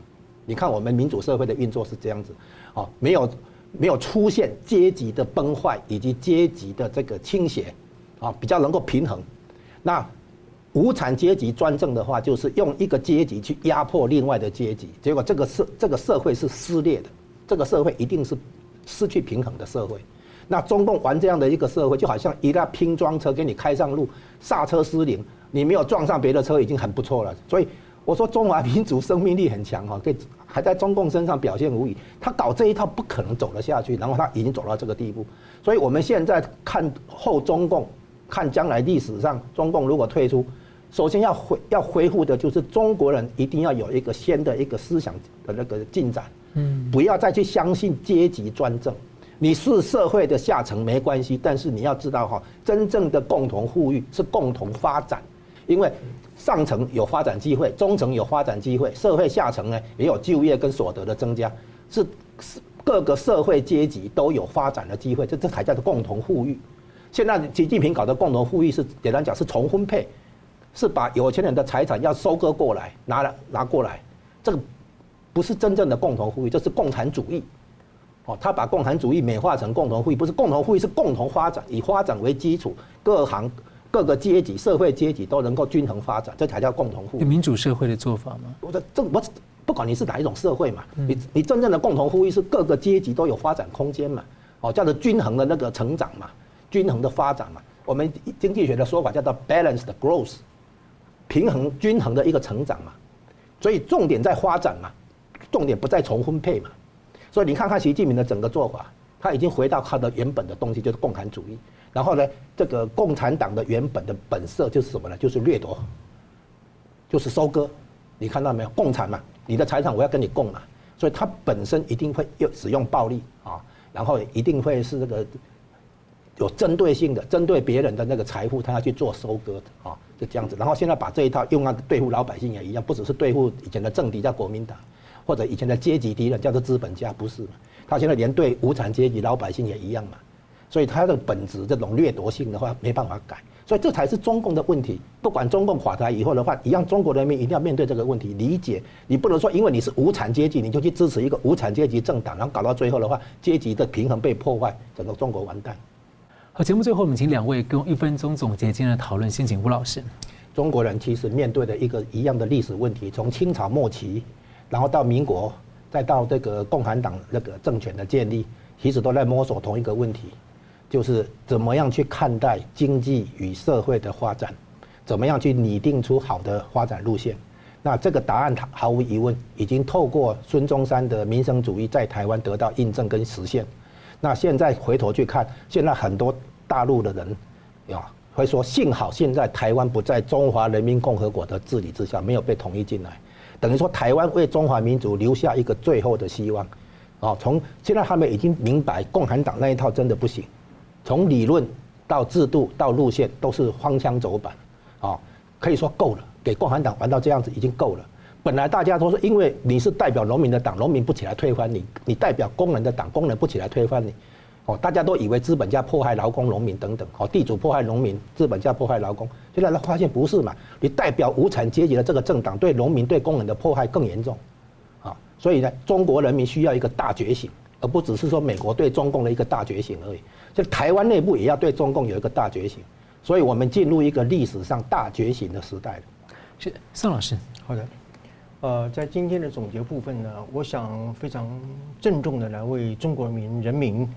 你看我们民主社会的运作是这样子，啊，没有没有出现阶级的崩坏以及阶级的这个倾斜，啊，比较能够平衡。那无产阶级专政的话，就是用一个阶级去压迫另外的阶级，结果这个社这个社会是撕裂的，这个社会一定是失去平衡的社会。那中共玩这样的一个社会，就好像一辆拼装车给你开上路，刹车失灵，你没有撞上别的车已经很不错了。所以我说中华民族生命力很强哈，可以还在中共身上表现无遗。他搞这一套不可能走得下去，然后他已经走到这个地步。所以我们现在看后中共，看将来历史上中共如果退出，首先要恢要恢复的就是中国人一定要有一个新的一个思想的那个进展，嗯，不要再去相信阶级专政。你是社会的下层没关系，但是你要知道哈，真正的共同富裕是共同发展，因为上层有发展机会，中层有发展机会，社会下层呢也有就业跟所得的增加，是是各个社会阶级都有发展的机会，这这才叫做共同富裕。现在习近平搞的共同富裕是简单讲是重分配，是把有钱人的财产要收割过来，拿来拿过来，这个不是真正的共同富裕，这是共产主义。哦，他把共产主义美化成共同富裕，不是共同富裕，是共同发展，以发展为基础，各行各个阶级、社会阶级都能够均衡发展，这才叫共同富裕。民主社会的做法吗？我这这我不管你是哪一种社会嘛，你你真正的共同富裕是各个阶级都有发展空间嘛，哦，叫做均衡的那个成长嘛，均衡的发展嘛。我们经济学的说法叫做 balanced growth，平衡均衡的一个成长嘛。所以重点在发展嘛，重点不在重分配嘛。所以你看看习近平的整个做法，他已经回到他的原本的东西，就是共产主义。然后呢，这个共产党的原本的本色就是什么呢？就是掠夺，就是收割。你看到没有？共产嘛，你的财产我要跟你共嘛。所以他本身一定会用使用暴力啊，然后一定会是这个有针对性的，针对别人的那个财富，他要去做收割的啊，就这样子。然后现在把这一套用来对付老百姓也一样，不只是对付以前的政敌叫国民党。或者以前的阶级敌人叫做资本家，不是嘛？他现在连对无产阶级老百姓也一样嘛，所以他的本质这种掠夺性的话没办法改，所以这才是中共的问题。不管中共垮台以后的话，一样中国人民一定要面对这个问题，理解你不能说因为你是无产阶级，你就去支持一个无产阶级政党，然后搞到最后的话，阶级的平衡被破坏，整个中国完蛋。好，节目最后我们请两位跟一分钟总结今天的讨论，先请吴老师。中国人其实面对的一个一样的历史问题，从清朝末期。然后到民国，再到这个共产党那个政权的建立，其实都在摸索同一个问题，就是怎么样去看待经济与社会的发展，怎么样去拟定出好的发展路线。那这个答案毫无疑问已经透过孙中山的民生主义在台湾得到印证跟实现。那现在回头去看，现在很多大陆的人，呀，会说幸好现在台湾不在中华人民共和国的治理之下，没有被统一进来。等于说，台湾为中华民族留下一个最后的希望，啊，从现在他们已经明白共产党那一套真的不行，从理论到制度到路线都是荒腔走板，啊，可以说够了，给共产党玩到这样子已经够了。本来大家都是因为你是代表农民的党，农民不起来推翻你；你代表工人的党，工人不起来推翻你。哦，大家都以为资本家迫害劳工、农民等等，哦，地主迫害农民，资本家迫害劳工。现在他发现不是嘛？你代表无产阶级的这个政党对农民、对工人的迫害更严重，啊，所以呢，中国人民需要一个大觉醒，而不只是说美国对中共的一个大觉醒而已。就台湾内部也要对中共有一个大觉醒，所以我们进入一个历史上大觉醒的时代了。是宋老师，好的。呃，在今天的总结部分呢，我想非常郑重的来为中国人民人民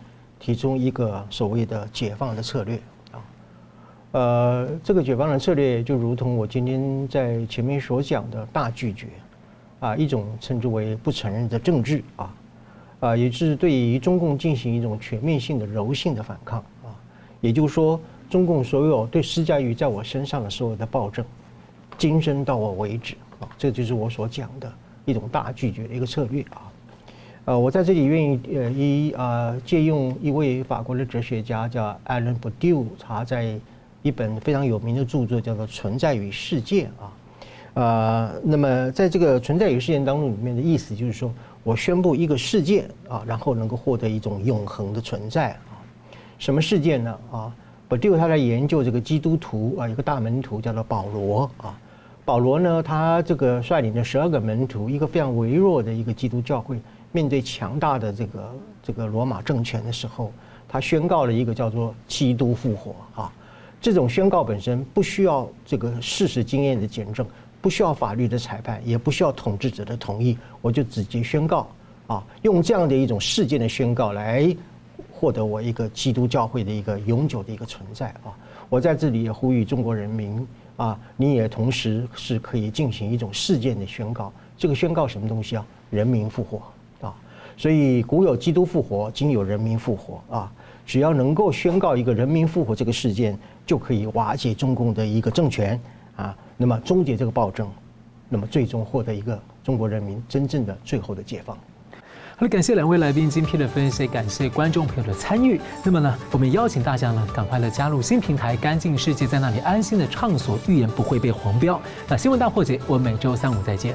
提出一个所谓的解放的策略啊。呃，这个解放的策略就如同我今天在前面所讲的大拒绝啊，一种称之为不承认的政治啊。啊，也是对于中共进行一种全面性的柔性的反抗啊，也就是说，中共所有对施加于在我身上的所有的暴政，今生到我为止啊，这就是我所讲的一种大拒绝的一个策略啊。呃，我在这里愿意呃一啊借用一位法国的哲学家叫 Alain Badiou，他在一本非常有名的著作叫做《存在与世界》啊。呃，那么在这个《存在与世界》当中里面的意思就是说。我宣布一个事件啊，然后能够获得一种永恒的存在啊。什么事件呢？啊，巴迪欧他在研究这个基督徒啊，一个大门徒叫做保罗啊。保罗呢，他这个率领的十二个门徒，一个非常微弱的一个基督教会，面对强大的这个这个罗马政权的时候，他宣告了一个叫做基督复活啊。这种宣告本身不需要这个事实经验的检证。不需要法律的裁判，也不需要统治者的同意，我就直接宣告啊，用这样的一种事件的宣告来获得我一个基督教会的一个永久的一个存在啊！我在这里也呼吁中国人民啊，你也同时是可以进行一种事件的宣告。这个宣告什么东西啊？人民复活！所以古有基督复活，今有人民复活啊！只要能够宣告一个人民复活这个事件，就可以瓦解中共的一个政权啊！那么终结这个暴政，那么最终获得一个中国人民真正的最后的解放。好了，感谢两位来宾精辟的分析，感谢观众朋友的参与。那么呢，我们邀请大家呢，赶快的加入新平台“干净世界”，在那里安心的畅所欲言，不会被黄标。那新闻大破解，我每周三五再见。